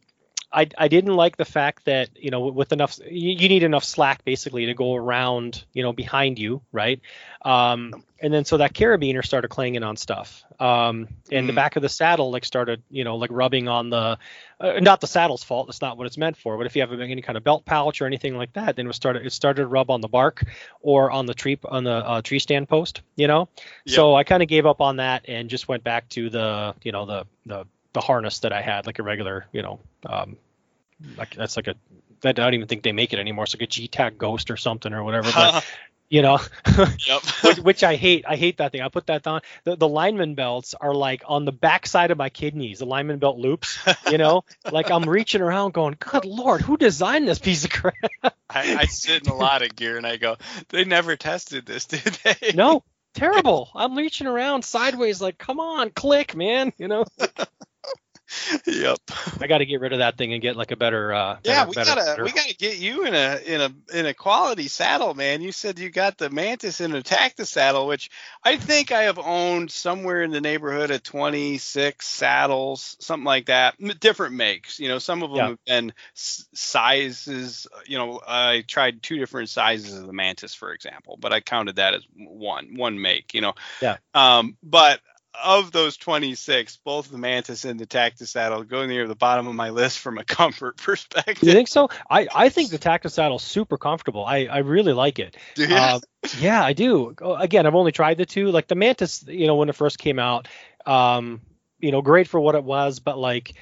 I, I didn't like the fact that you know with enough you, you need enough slack basically to go around you know behind you right um, and then so that carabiner started clanging on stuff um, and mm. the back of the saddle like started you know like rubbing on the uh, not the saddle's fault that's not what it's meant for but if you have any kind of belt pouch or anything like that then it started it started to rub on the bark or on the tree on the uh, tree stand post you know yep. so I kind of gave up on that and just went back to the you know the the the harness that I had, like a regular, you know, um, like that's like a I don't even think they make it anymore. It's like a G Tag Ghost or something or whatever. But you know, which, which, I hate. I hate that thing. I put that on. The, the lineman belts are like on the back side of my kidneys. The lineman belt loops. You know, like I'm reaching around going, "Good lord, who designed this piece of crap?"
I, I sit in a lot of gear and I go, "They never tested this, did they?"
No, terrible. I'm reaching around sideways, like, "Come on, click, man!" You know.
Yep.
I got to get rid of that thing and get like a better. Uh,
yeah, we
better,
gotta
better.
we gotta get you in a in a in a quality saddle, man. You said you got the Mantis and attack the saddle, which I think I have owned somewhere in the neighborhood of 26 saddles, something like that. Different makes, you know. Some of them yeah. have been sizes. You know, I tried two different sizes of the Mantis, for example, but I counted that as one one make. You know.
Yeah.
Um, but of those 26, both the Mantis and the Tactus saddle go near the bottom of my list from a comfort perspective.
You think so? I, I think the Tactus saddle is super comfortable. I, I really like it.
Do Uh,
yeah, I do. Again, I've only tried the two. Like the Mantis, you know, when it first came out, um, you know, great for what it was, but like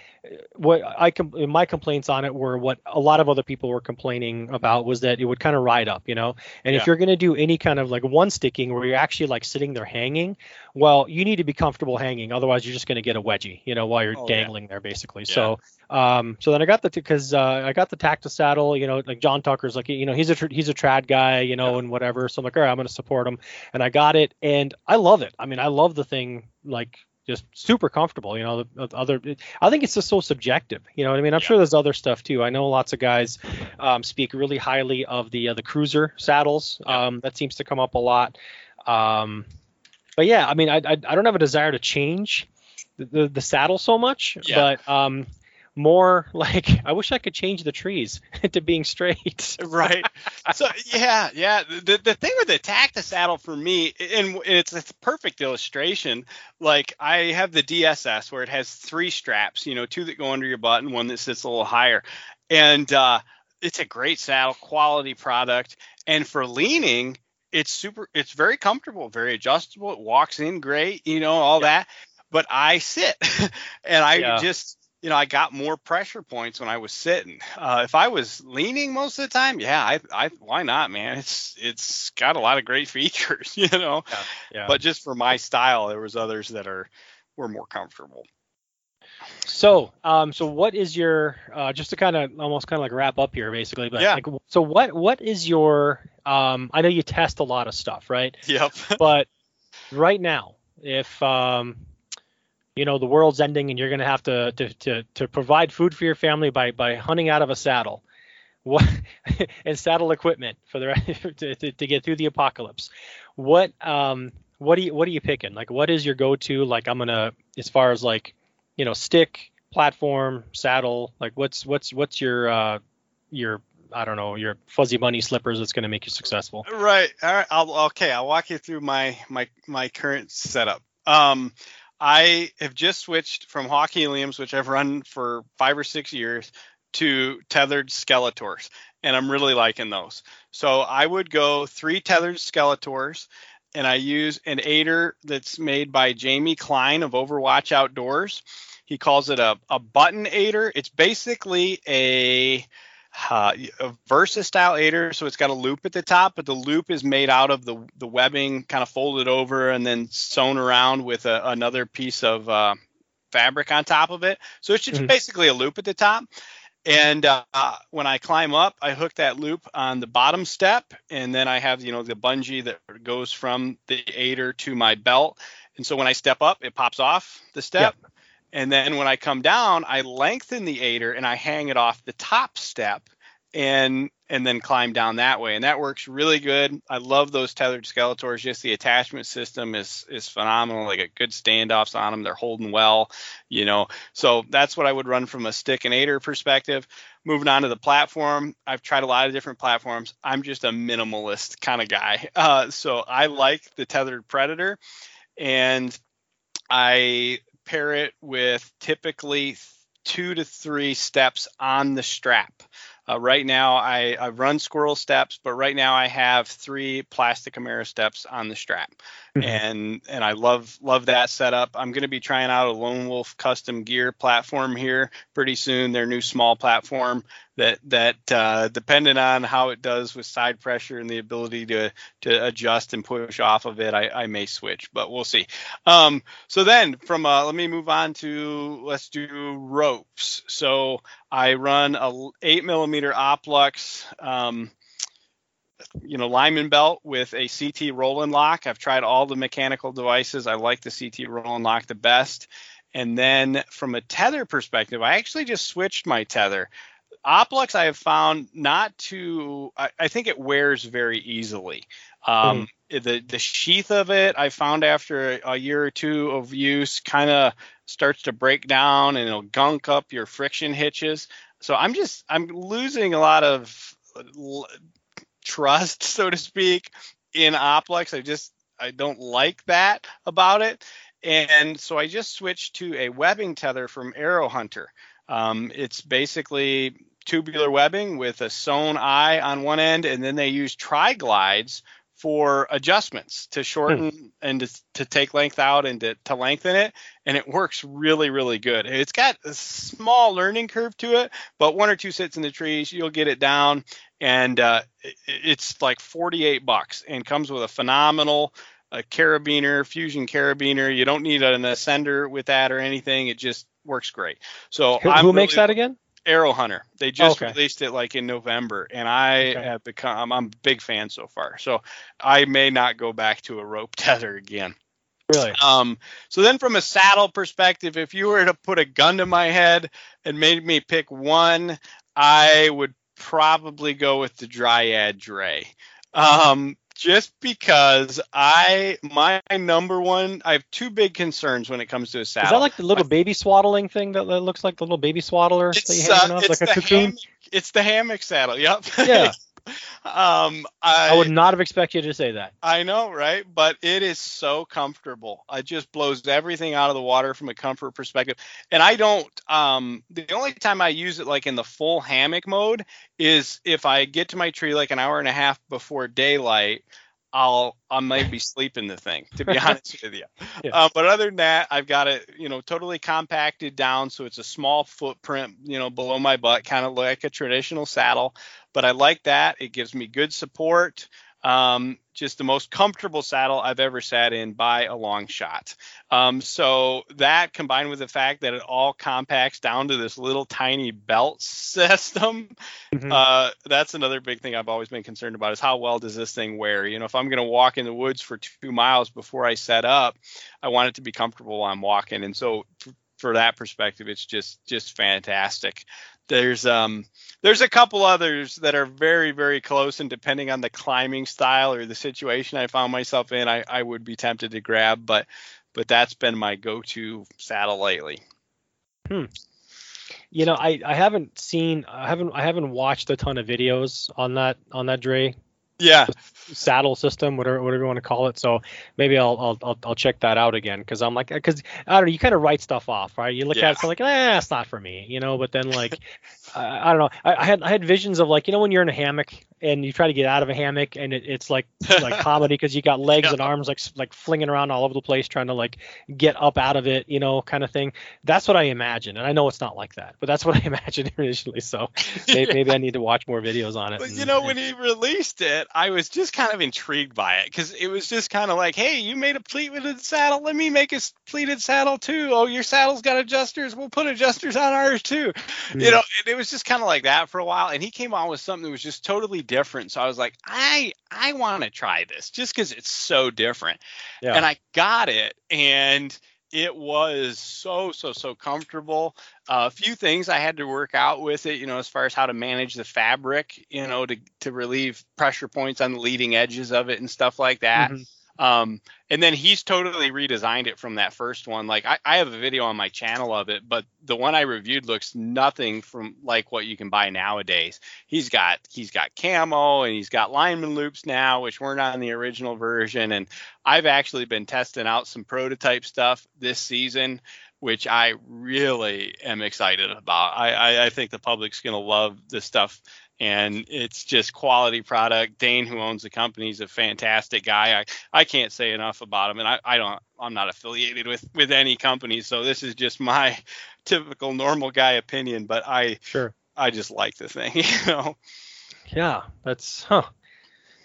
what I com- my complaints on it were what a lot of other people were complaining about was that it would kind of ride up, you know. And yeah. if you're going to do any kind of like one sticking where you're actually like sitting there hanging, well, you need to be comfortable hanging, otherwise you're just going to get a wedgie, you know, while you're oh, dangling yeah. there basically. Yeah. So, um, so then I got the because uh, I got the Tactus saddle, you know, like John Tucker's like you know he's a tr- he's a trad guy, you know, and whatever. So I'm like, all right, I'm going to support him, and I got it, and I love it. I mean, I love the thing like just super comfortable. You know, the, other I think it's just so subjective. You know what I mean? I'm yeah. sure there's other stuff too. I know lots of guys um, speak really highly of the uh, the cruiser saddles. Yeah. Um, that seems to come up a lot. Um, but yeah, I mean, I, I, I don't have a desire to change the, the, the saddle so much, yeah. but um, more like I wish I could change the trees to being straight.
right. So yeah, yeah. The the thing with the tactus saddle for me, and it's it's a perfect illustration. Like I have the DSS where it has three straps, you know, two that go under your butt and one that sits a little higher, and uh, it's a great saddle, quality product. And for leaning, it's super. It's very comfortable, very adjustable. It walks in great, you know, all that. But I sit, and I yeah. just you know, I got more pressure points when I was sitting. Uh, if I was leaning most of the time, yeah, I, I, why not, man? It's, it's got a lot of great features, you know. Yeah, yeah. But just for my style, there was others that are were more comfortable.
So, um, so what is your uh, just to kind of almost kind of like wrap up here, basically? But
yeah.
Like, so what what is your? Um, I know you test a lot of stuff, right?
Yep.
but right now, if um, you know the world's ending and you're going to have to, to to provide food for your family by by hunting out of a saddle what and saddle equipment for the to, to, to get through the apocalypse what um what do you what are you picking like what is your go-to like i'm gonna as far as like you know stick platform saddle like what's what's what's your uh your I don't know your fuzzy bunny slippers that's going to make you successful.
Right. All right. I'll, okay. I'll walk you through my my my current setup. Um, I have just switched from Hawk Heliums, which I've run for five or six years, to tethered Skeletors, and I'm really liking those. So I would go three tethered Skeletors, and I use an aider that's made by Jamie Klein of Overwatch Outdoors. He calls it a, a button aider. It's basically a uh, a Versa style aider, so it's got a loop at the top, but the loop is made out of the the webbing kind of folded over and then sewn around with a, another piece of uh, fabric on top of it. So it's just mm-hmm. basically a loop at the top. And uh, when I climb up, I hook that loop on the bottom step, and then I have you know the bungee that goes from the aider to my belt. And so when I step up, it pops off the step. Yep. And then when I come down, I lengthen the aider and I hang it off the top step. and and then climb down that way. And that works really good. I love those tethered skeletors. Just the attachment system is is phenomenal. They get good standoffs on them they're holding well you know. So that's what i would run from a stick and aider perspective. Moving on to the platform i've tried a lot of different platforms. I'm just a minimalist kind of guy. Uh, so i like the tethered predator and i pair it with typically two to three steps on the strap uh, right now, I, I run squirrel steps, but right now I have three plastic Ameristeps on the strap, mm-hmm. and and I love love that setup. I'm going to be trying out a Lone Wolf custom gear platform here pretty soon. Their new small platform that that uh, depending on how it does with side pressure and the ability to to adjust and push off of it, I, I may switch, but we'll see. Um, so then from uh, let me move on to let's do ropes. So I run a eight millimeter Oplux. Um, you know, lineman belt with a CT roll and lock. I've tried all the mechanical devices. I like the CT roll and lock the best. And then from a tether perspective, I actually just switched my tether. Oplux I have found not to. I, I think it wears very easily. Um, mm. The the sheath of it I found after a, a year or two of use kind of starts to break down and it'll gunk up your friction hitches. So I'm just I'm losing a lot of l- trust, so to speak, in Oplux. I just I don't like that about it. And so I just switched to a webbing tether from Aero Hunter. Um, it's basically tubular webbing with a sewn eye on one end, and then they use tri glides for adjustments to shorten hmm. and to, to, take length out and to, to, lengthen it. And it works really, really good. It's got a small learning curve to it, but one or two sits in the trees, you'll get it down. And uh, it's like 48 bucks and comes with a phenomenal carabiner, fusion carabiner. You don't need an ascender with that or anything. It just works great. So
who, who makes that again?
Aero Hunter. They just okay. released it like in November, and I okay. have become I'm a big fan so far. So I may not go back to a rope tether again.
Really?
Um, so then from a saddle perspective, if you were to put a gun to my head and made me pick one, I would probably go with the Dryad Drey. Um, just because I my number one I have two big concerns when it comes to a saddle.
Is that like the little baby swaddling thing that, that looks like the little baby swaddler
it's,
that
you have uh, like a cocoon? Hammock, it's the hammock saddle. Yep.
Yeah.
um,
I, I, would not have expected you to say that.
I know, right? But it is so comfortable. It just blows everything out of the water from a comfort perspective. And I don't. Um, the only time I use it like in the full hammock mode is if I get to my tree like an hour and a half before daylight. I'll I might be sleeping the thing to be honest with you. Yeah. Uh, but other than that, I've got it you know totally compacted down so it's a small footprint you know below my butt, kind of like a traditional saddle. But I like that. It gives me good support. Um, just the most comfortable saddle I've ever sat in by a long shot. Um, so that combined with the fact that it all compacts down to this little tiny belt system, mm-hmm. uh, that's another big thing I've always been concerned about is how well does this thing wear? You know, if I'm going to walk in the woods for two miles before I set up, I want it to be comfortable while I'm walking. And so for that perspective, it's just just fantastic. There's um there's a couple others that are very very close, and depending on the climbing style or the situation I found myself in, I, I would be tempted to grab, but but that's been my go-to saddle lately.
Hmm. You know, I, I haven't seen I haven't I haven't watched a ton of videos on that on that Drey
yeah.
saddle system whatever whatever you want to call it. So maybe i'll i'll i'll, I'll check that out again because i'm like because i don't know you kind of write stuff off right? You look yeah. at it so like eh it's not for me you know? But then like I, I, don't know. I, I, had i had visions of like you know when you're in a hammock and you try to get out of a hammock and it, it's like like comedy because you got legs yeah. and arms like like flinging around all over the place trying to like get up out of it you know kind of thing. That's what i imagine and i know it's not like that but that's what i imagined initially so maybe, maybe i need to watch more videos on it
but
and,
you know when he released it I was just kind of intrigued by it because it was just kind of like, hey, you made a pleated saddle. Let me make a pleated saddle too. Oh, your saddle's got adjusters. We'll put adjusters on ours too. Mm. You know, it was just kind of like that for a while. And he came on with something that was just totally different. So I was like, I I want to try this just because it's so different. Yeah. And I got it and it was so so so comfortable. Uh, a few things I had to work out with it, you know, as far as how to manage the fabric, you know, to to relieve pressure points on the leading edges of it and stuff like that. Mm-hmm. Um, and then he's totally redesigned it from that first one. Like I, I, have a video on my channel of it, but the one I reviewed looks nothing from like what you can buy nowadays. He's got he's got camo and he's got lineman loops now, which weren't on the original version. And I've actually been testing out some prototype stuff this season, which I really am excited about. I, I, I think the public's gonna love this stuff and it's just quality product. Dane, who owns the company, is a fantastic guy. I, I can't say enough about him, and I, I don't I'm not affiliated with with any company, so this is just my typical normal guy opinion. But I
sure
I just like the thing, you know.
Yeah, that's huh.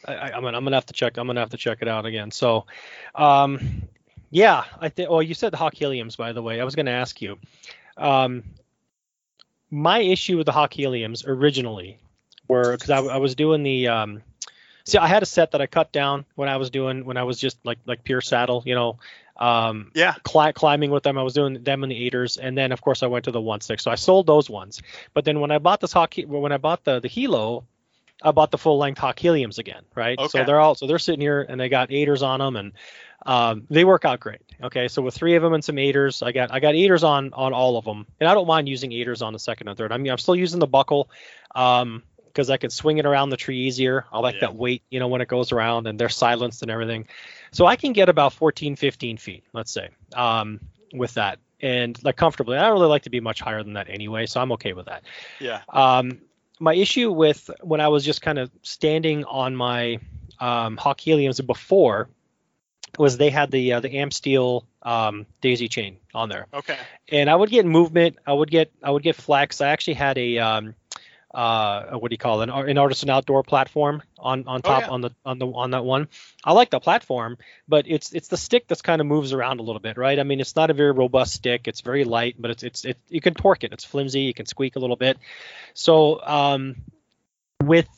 I, am gonna I'm gonna have to check I'm gonna have to check it out again. So, um, yeah, I think. Well, you said the Hawk Heliums, by the way. I was gonna ask you. Um, my issue with the Hawk Heliums originally were because I, I, was doing the um, see I had a set that I cut down when I was doing when I was just like like pure saddle, you know. Um,
yeah.
Cli- climbing with them, I was doing them and the aiders, and then of course I went to the one stick. So I sold those ones. But then when I bought this hockey, when I bought the the Hilo, I bought the full length Hawk Heliums again, right? Okay. So they're all so they're sitting here and they got aiders on them and um, they work out great. Okay, so with three of them and some aiders, I got I got aiders on on all of them, and I don't mind using aiders on the second and third. I mean, I'm still using the buckle. Um, because I can swing it around the tree easier. I like yeah. that weight, you know, when it goes around and they're silenced and everything. So I can get about 14, 15 feet, let's say, um, with that and like comfortably. I don't really like to be much higher than that anyway, so I'm okay with that.
Yeah.
Um, my issue with when I was just kind of standing on my um, Hawk Heliums before was they had the uh, the Amsteel um, daisy chain on there.
Okay.
And I would get movement. I would get I would get flex. I actually had a um, uh, what do you call it, an, an artisan outdoor platform on on oh, top oh, yeah. on the on the on that one. I like the platform, but it's it's the stick that's kind of moves around a little bit, right? I mean, it's not a very robust stick. It's very light, but it's it's it, you can torque it. It's flimsy. You can squeak a little bit. So um, with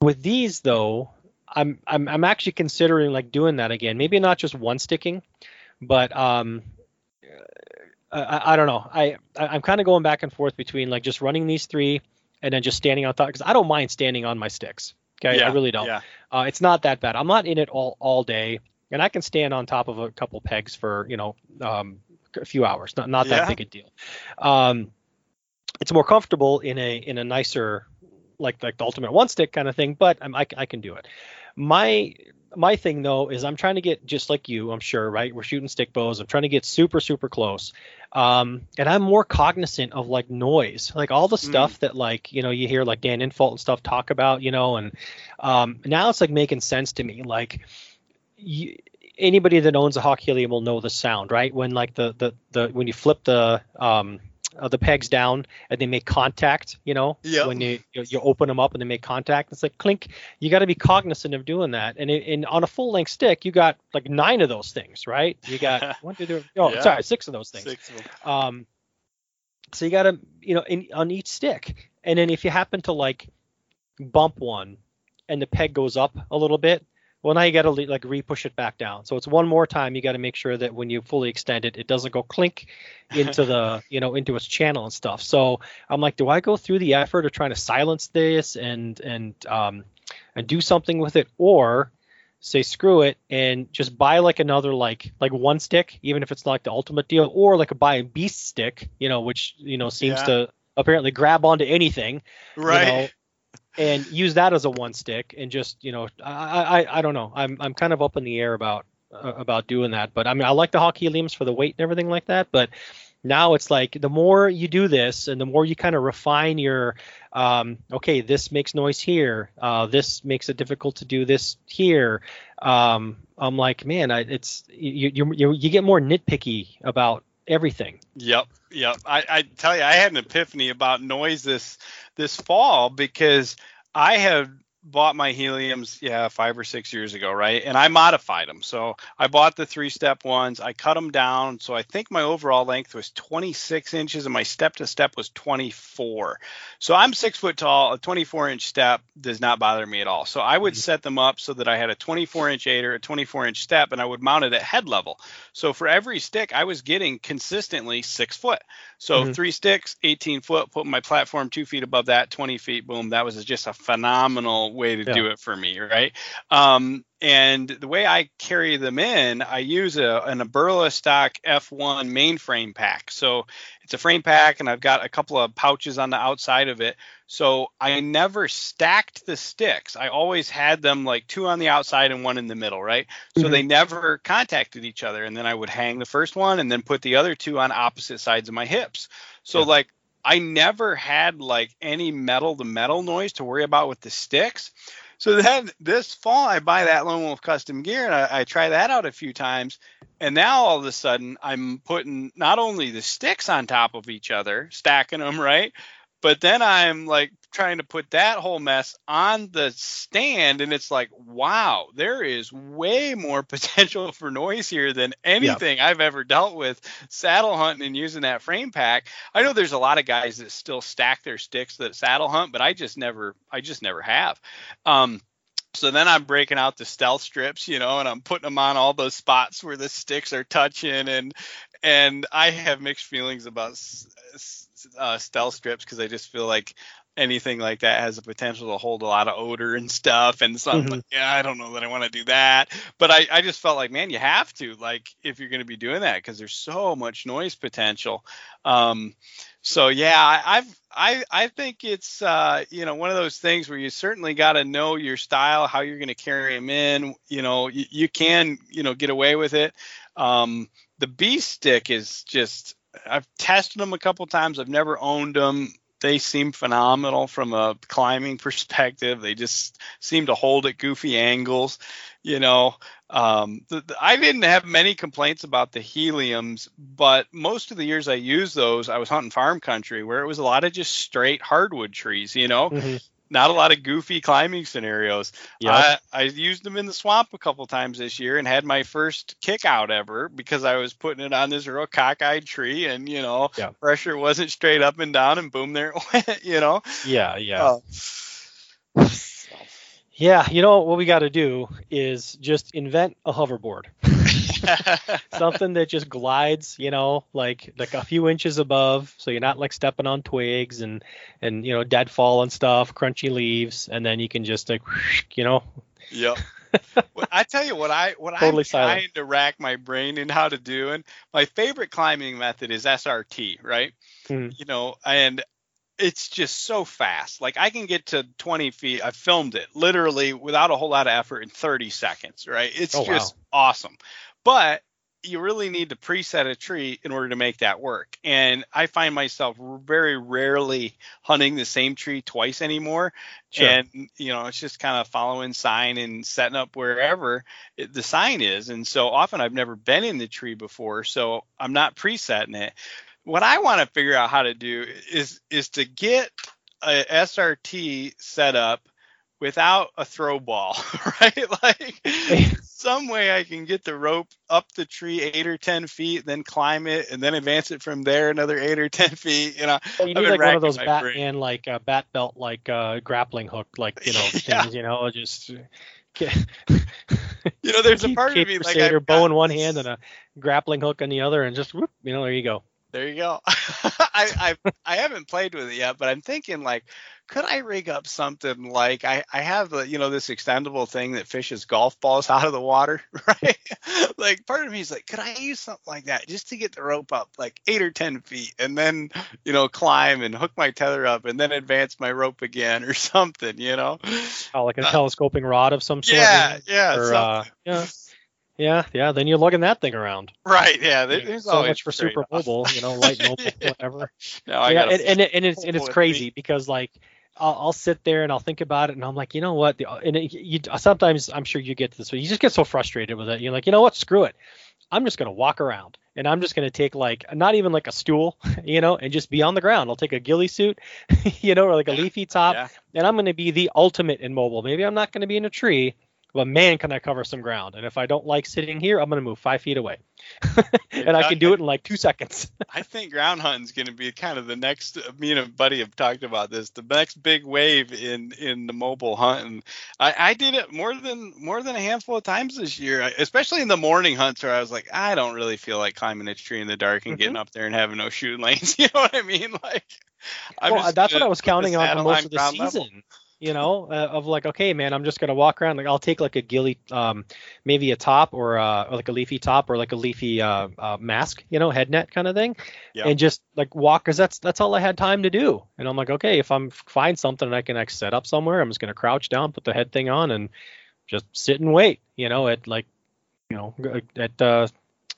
with these though, I'm I'm I'm actually considering like doing that again. Maybe not just one sticking, but um, I, I, don't know. I, I am kind of going back and forth between like just running these three and then just standing on top because I don't mind standing on my sticks. Okay, yeah, I really don't. Yeah. Uh, it's not that bad. I'm not in it all all day, and I can stand on top of a couple pegs for you know um, a few hours. Not not yeah. that big a deal. Um, it's more comfortable in a in a nicer like like the ultimate one stick kind of thing, but I'm, I, I can do it. My my thing though is I'm trying to get just like you, I'm sure, right? We're shooting stick bows. I'm trying to get super super close. Um, and I'm more cognizant of like noise, like all the mm. stuff mm. that like you know you hear like Dan Infalt and stuff talk about, you know, and um, now it's like making sense to me. Like you, anybody that owns a Hawk Helium will know the sound, right? When like the the the when you flip the um uh, the pegs down and they make contact. You know,
yep.
when you, you, you open them up and they make contact, it's like clink. You got to be cognizant of doing that. And in, on a full length stick, you got like nine of those things, right? You got one, two, three. Oh, yeah. sorry, six of those things. Six of them. Um, so you got to you know in, on each stick, and then if you happen to like bump one and the peg goes up a little bit well, now you got to like re-push it back down. So it's one more time. You got to make sure that when you fully extend it, it doesn't go clink into the you know into its channel and stuff. So I'm like, do I go through the effort of trying to silence this and and um and do something with it, or say screw it and just buy like another like like one stick, even if it's not like the ultimate deal, or like a buy a beast stick, you know, which you know seems yeah. to apparently grab onto anything.
Right.
You know, and use that as a one stick and just you know I, I I don't know. I'm I'm kind of up in the air about uh, about doing that. But I mean I like the Hawk Heliums for the weight and everything like that. But now it's like the more you do this and the more you kind of refine your um, okay this makes noise here. Uh, this makes it difficult to do this here. Um, i'm like man I, it's you, you you you get more nitpicky about everything.
Yep yep. I, I tell you i had an epiphany about noise this this fall because I have bought my heliums, yeah, five or six years ago, right? And I modified them. So I bought the three step ones. I cut them down. So I think my overall length was 26 inches and my step to step was 24. So I'm six foot tall. A 24 inch step does not bother me at all. So I would mm-hmm. set them up so that I had a 24 inch aider, a 24 inch step, and I would mount it at head level. So for every stick, I was getting consistently six foot. So mm-hmm. three sticks, 18 foot, put my platform two feet above that, 20 feet, boom. That was just a phenomenal way to yeah. do it for me, right? Um, and the way I carry them in, I use a, an Eberlestock F1 mainframe pack. So it's a frame pack, and I've got a couple of pouches on the outside of it. So I never stacked the sticks. I always had them like two on the outside and one in the middle, right? So mm-hmm. they never contacted each other. And then I would hang the first one and then put the other two on opposite sides of my hips. So yeah. like I never had like any metal to metal noise to worry about with the sticks. So then this fall, I buy that Lone Wolf custom gear and I, I, try that out a few times. And now all of a sudden, I'm putting not only the sticks on top of each other, stacking them, right? But then I'm like trying to put that whole mess on the stand, and it's like, wow, there is way more potential for noise here than anything I've ever dealt with saddle hunting and using that frame pack. I know there's a lot of guys that still stack their sticks that saddle hunt, but I just never, I just never have. Um, so then I'm breaking out the stealth strips, you know, and I'm putting them on all those spots where the sticks are touching, and and I have mixed feelings about uh, stealth strips because I just feel like anything like that has the potential to hold a lot of odor and stuff and so mm-hmm. like, yeah i don't know that i want to do that. But I, I just felt like man you have to like if you're going to be doing that because there's so much noise potential. Um, so yeah I, i've i i think it's uh, you know one of those things where you certainly got to know your style how you're going to carry them in you know you, you can you know get away with it. Um, the beast stick is just I've tested them a couple times. I've never owned them. They seem phenomenal from a climbing perspective. They just seem to hold at goofy angles. You know, um, the, the, I didn't have many complaints about the heliums, but most of the years I used those, I was hunting farm country where it was a lot of just straight hardwood trees. You know, mm-hmm not a lot of goofy climbing scenarios. Yep. I, I used them in the swamp a couple times this year and had my first kick out ever because I was putting it on this real cockeyed tree and you know yep. pressure wasn't straight up and down and boom there it went. You know.
Yeah, yeah. Uh, yeah, you know what we got to do is just invent a hoverboard. something that just glides, you know, like like a few inches above, so you're not like stepping on twigs and and you know deadfall and stuff, crunchy leaves, and then you can just like, you know.
Yep. I tell you what I what totally I'm silent. trying to rack my brain in how to do, and my favorite climbing method is SRT, right? Mm. You know, and it's just so fast. Like I can get to 20 feet. I filmed it literally without a whole lot of effort in 30 seconds. Right? It's oh, just wow. awesome. But you really need to preset a tree in order to make that work. And I find myself very rarely hunting the same tree twice anymore. Sure. And you know, it's just kind of following sign and setting up wherever it, the sign is. And so often I've never been in the tree before, so I'm not presetting it. What I want to figure out how to do is is to get a SRT set up without a throw ball, right? Like some way I can get the rope up the tree eight or ten feet, then climb it, and then advance it from there another eight or ten feet. You know,
well, you need like one of those Batman like uh, bat belt like uh, grappling hook like you know yeah. things. You know, just. you
know, there's a part of me like
a bow in one hand and a grappling hook in the other, and just whoop, you know, there you go.
There you go. I, I I haven't played with it yet, but I'm thinking like, could I rig up something like I I have the you know this extendable thing that fishes golf balls out of the water, right? like part of me is like, could I use something like that just to get the rope up like eight or ten feet, and then you know climb and hook my tether up, and then advance my rope again or something, you know?
Oh, like a uh, telescoping rod of some sort.
Yeah, yeah, or, uh,
yeah. Yeah, yeah. Then you're lugging that thing around.
Right. Yeah. There's
so much for super mobile, you know, light mobile, whatever. no, yeah, and, and, it, and it's and it's crazy me. because like I'll, I'll, sit there and I'll think about it and I'm like, you know what? The, and it, you sometimes I'm sure you get this, but you just get so frustrated with it. You're like, you know what? Screw it. I'm just gonna walk around and I'm just gonna take like not even like a stool, you know, and just be on the ground. I'll take a ghillie suit, you know, or like a leafy top,
Yeah.
and I'm gonna be the ultimate in mobile. Maybe I'm not gonna be in a tree, but man, can I cover some ground? And if I don't like sitting here, I'm gonna move five feet away, and I can do it in like two seconds.
I think ground hunting's going to be kind of the next. Me and a buddy have talked about this. The next big wave in in the mobile hunting. I, I did it more than more than a handful of times this year, especially in the morning hunts where I was like, I don't really feel like climbing a tree in the dark and
Mhm.
getting up there and having no shooting lanes. You know what I mean? Like,
well, that's what I was counting on for most of the
season. level.
You know, uh, of like, okay, man, I'm just gonna walk around. Like, I'll take like a ghillie, um, maybe a top or, uh, or like a leafy top or like a leafy uh, uh, mask, you know, head net kind of thing,
Yeah.
and just like walk, cause that's that's all I had time to do. And I'm like, okay, if I'm find something and I can like set up somewhere, I'm just gonna crouch down, put the head thing on, and just sit and wait. You know, at like, you know, at uh,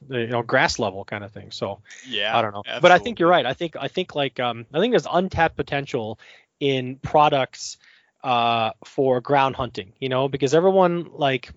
the, you know, grass level kind of thing. So.
Yeah,
I don't know. But I think you're right. I think I think like um I think there's untapped potential in products uh for ground hunting, you know, because everyone like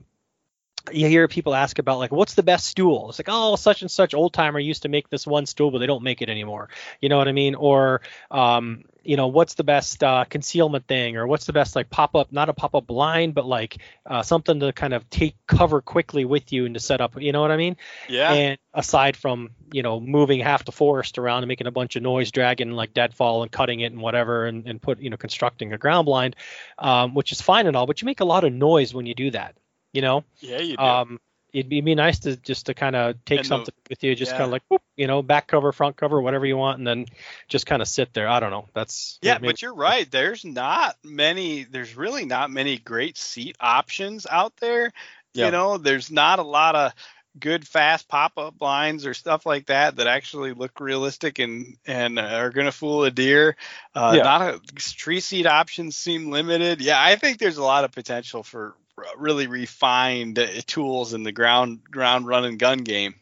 you hear people ask about like what's the best stool? It's like, oh, such and such old timer used to make this one stool, but they don't make it anymore. You know what I mean? Or um, you know, what's the best uh, concealment thing, or what's the best like pop up, not a pop up blind, but like uh, something to kind of take cover quickly with you and to set up. You know what I mean?
Yeah.
And aside from you know moving half the forest around and making a bunch of noise, dragging like deadfall and cutting it and whatever, and, and put you know constructing a ground blind, um, which is fine and all, but you make a lot of noise when you do that. You know,
yeah, you do.
um, it'd be, it'd be nice to just to kind of take
And the-
something with you, just
yeah.
kind of like whoop, you know back cover, front cover, whatever you want, and then just kind of sit there. I don't know. That's
Yeah, but you're right. There's not many. There's really not many great seat options out there.
Yeah.
You know, there's not a lot of good fast pop-up blinds or stuff like that that actually look realistic and and are going to fool a deer. Uh,
Yeah.
Not a tree seat options seem limited. Yeah, I think there's a lot of potential for really refined uh, tools in the ground ground run and gun game.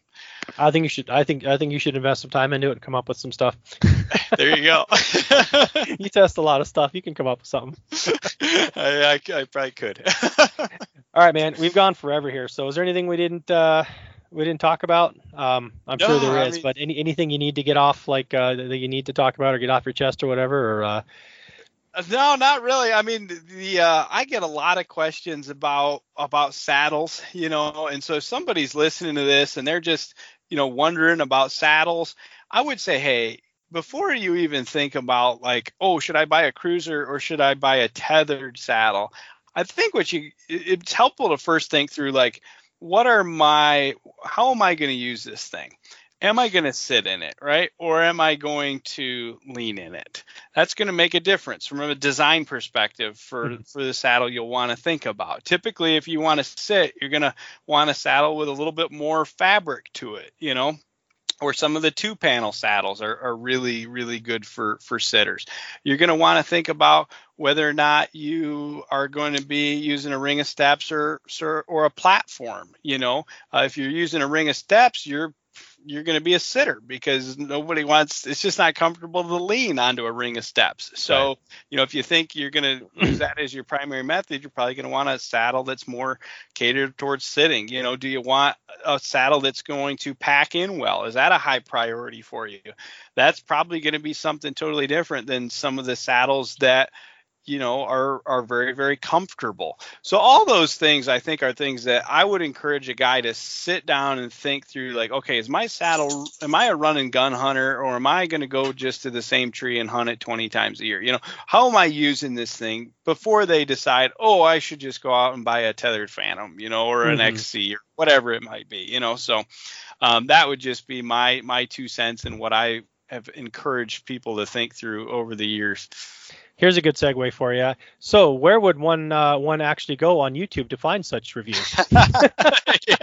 I think you should. I think I think you should invest some time into it and come up with some stuff.
There you go.
you test a lot of stuff. You can come up with something.
I, I, I probably could.
All right, man. We've gone forever here. So, is there anything we didn't uh, we didn't talk about? Um, I'm sure
No,
there
I
is,
mean-
but any anything you need to get off, like uh, that you need to talk about or get off your chest or whatever, or uh,
No, not really. I mean, the- uh, I get a lot of questions about about saddles, you know, and so if somebody's listening to this and they're just, you know, wondering about saddles, I would say, hey, before you even think about like, oh, should I buy a cruiser or should I buy a tethered saddle? I think what you it- it's helpful to first think through like, what are my how am I going to use this thing? Am I going to sit in it, right? Or am I going to lean in it? that's going to make a difference from a design perspective for
Mhm.
for the saddle you'll want to think about. Typically, if you want to sit, you're going to want a saddle with a little bit more fabric to it, you know. Or some of the two panel saddles are, are really, really good for, for sitters. You're going to want to think about whether or not you are going to be using a ring of steps or, or, or a platform. You know, uh, if you're using a ring of steps, you're you're going to be a sitter because nobody wants it's just not comfortable to lean onto a ring of steps. So
Right.
you know if you think you're going to use that as your primary method you're probably going to want a saddle that's more catered towards sitting. You know do you want a saddle that's going to pack in well? Is that a high priority for you? That's probably going to be something totally different than some of the saddles that you know are are very very comfortable. So all those things i think are things that i would encourage a guy to sit down and think through like okay is my saddle am i a run and gun hunter or am i going to go just to the same tree and hunt it 20 times a year? You know how am i using this thing before they decide oh i should just go out and buy a Tethrd Phantom you know or an
Mhm.
xc or whatever it might be you know? So um, that would just be my my two cents and what i have encouraged people to think through over the years
here's a good segue for you. So, where would one uh, one actually go on YouTube to find such reviews?
Yeah.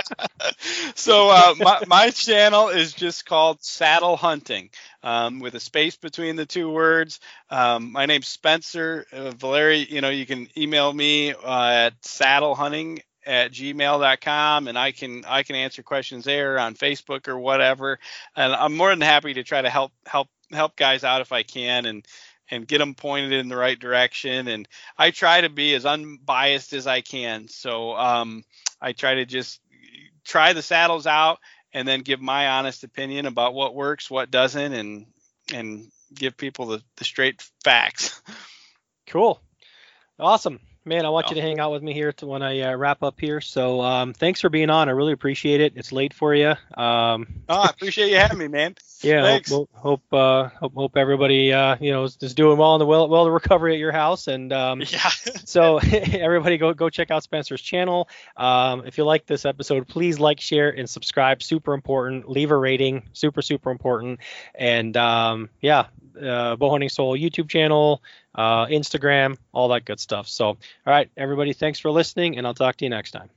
So uh, my my channel is just called Saddle Hunting, um, with a space between the two words. Um, my name's Spencer uh, Valeri. You know, you can email me uh, at saddlehunting at gmail.com and I can I can answer questions there on Facebook or whatever. And I'm more than happy to try to help help help guys out if I can and and get them pointed in the right direction. And I try to be as unbiased as I can. So um, I try to just try the saddles out and then give my honest opinion about what works, what doesn't, and and give people the, the straight facts.
Cool. Awesome. Man, I want you to hang out with me here to when I uh, wrap up here. So, um, thanks for being on. I really appreciate it. It's late for you. Um,
oh, I appreciate you having me, man.
Yeah,
thanks.
hope hope uh, hope, hope everybody uh, you know is, is doing well in the well, well the recovery at your house. And um,
yeah.
so everybody go go check out Spencer's channel. Um, if you like this episode, please like, share, and subscribe. Super important. Leave a rating. Super super important. And um, yeah, uh, Bowhunting Soul YouTube channel, uh, Instagram, all that good stuff. So, all right, everybody, thanks for listening, and I'll talk to you next time.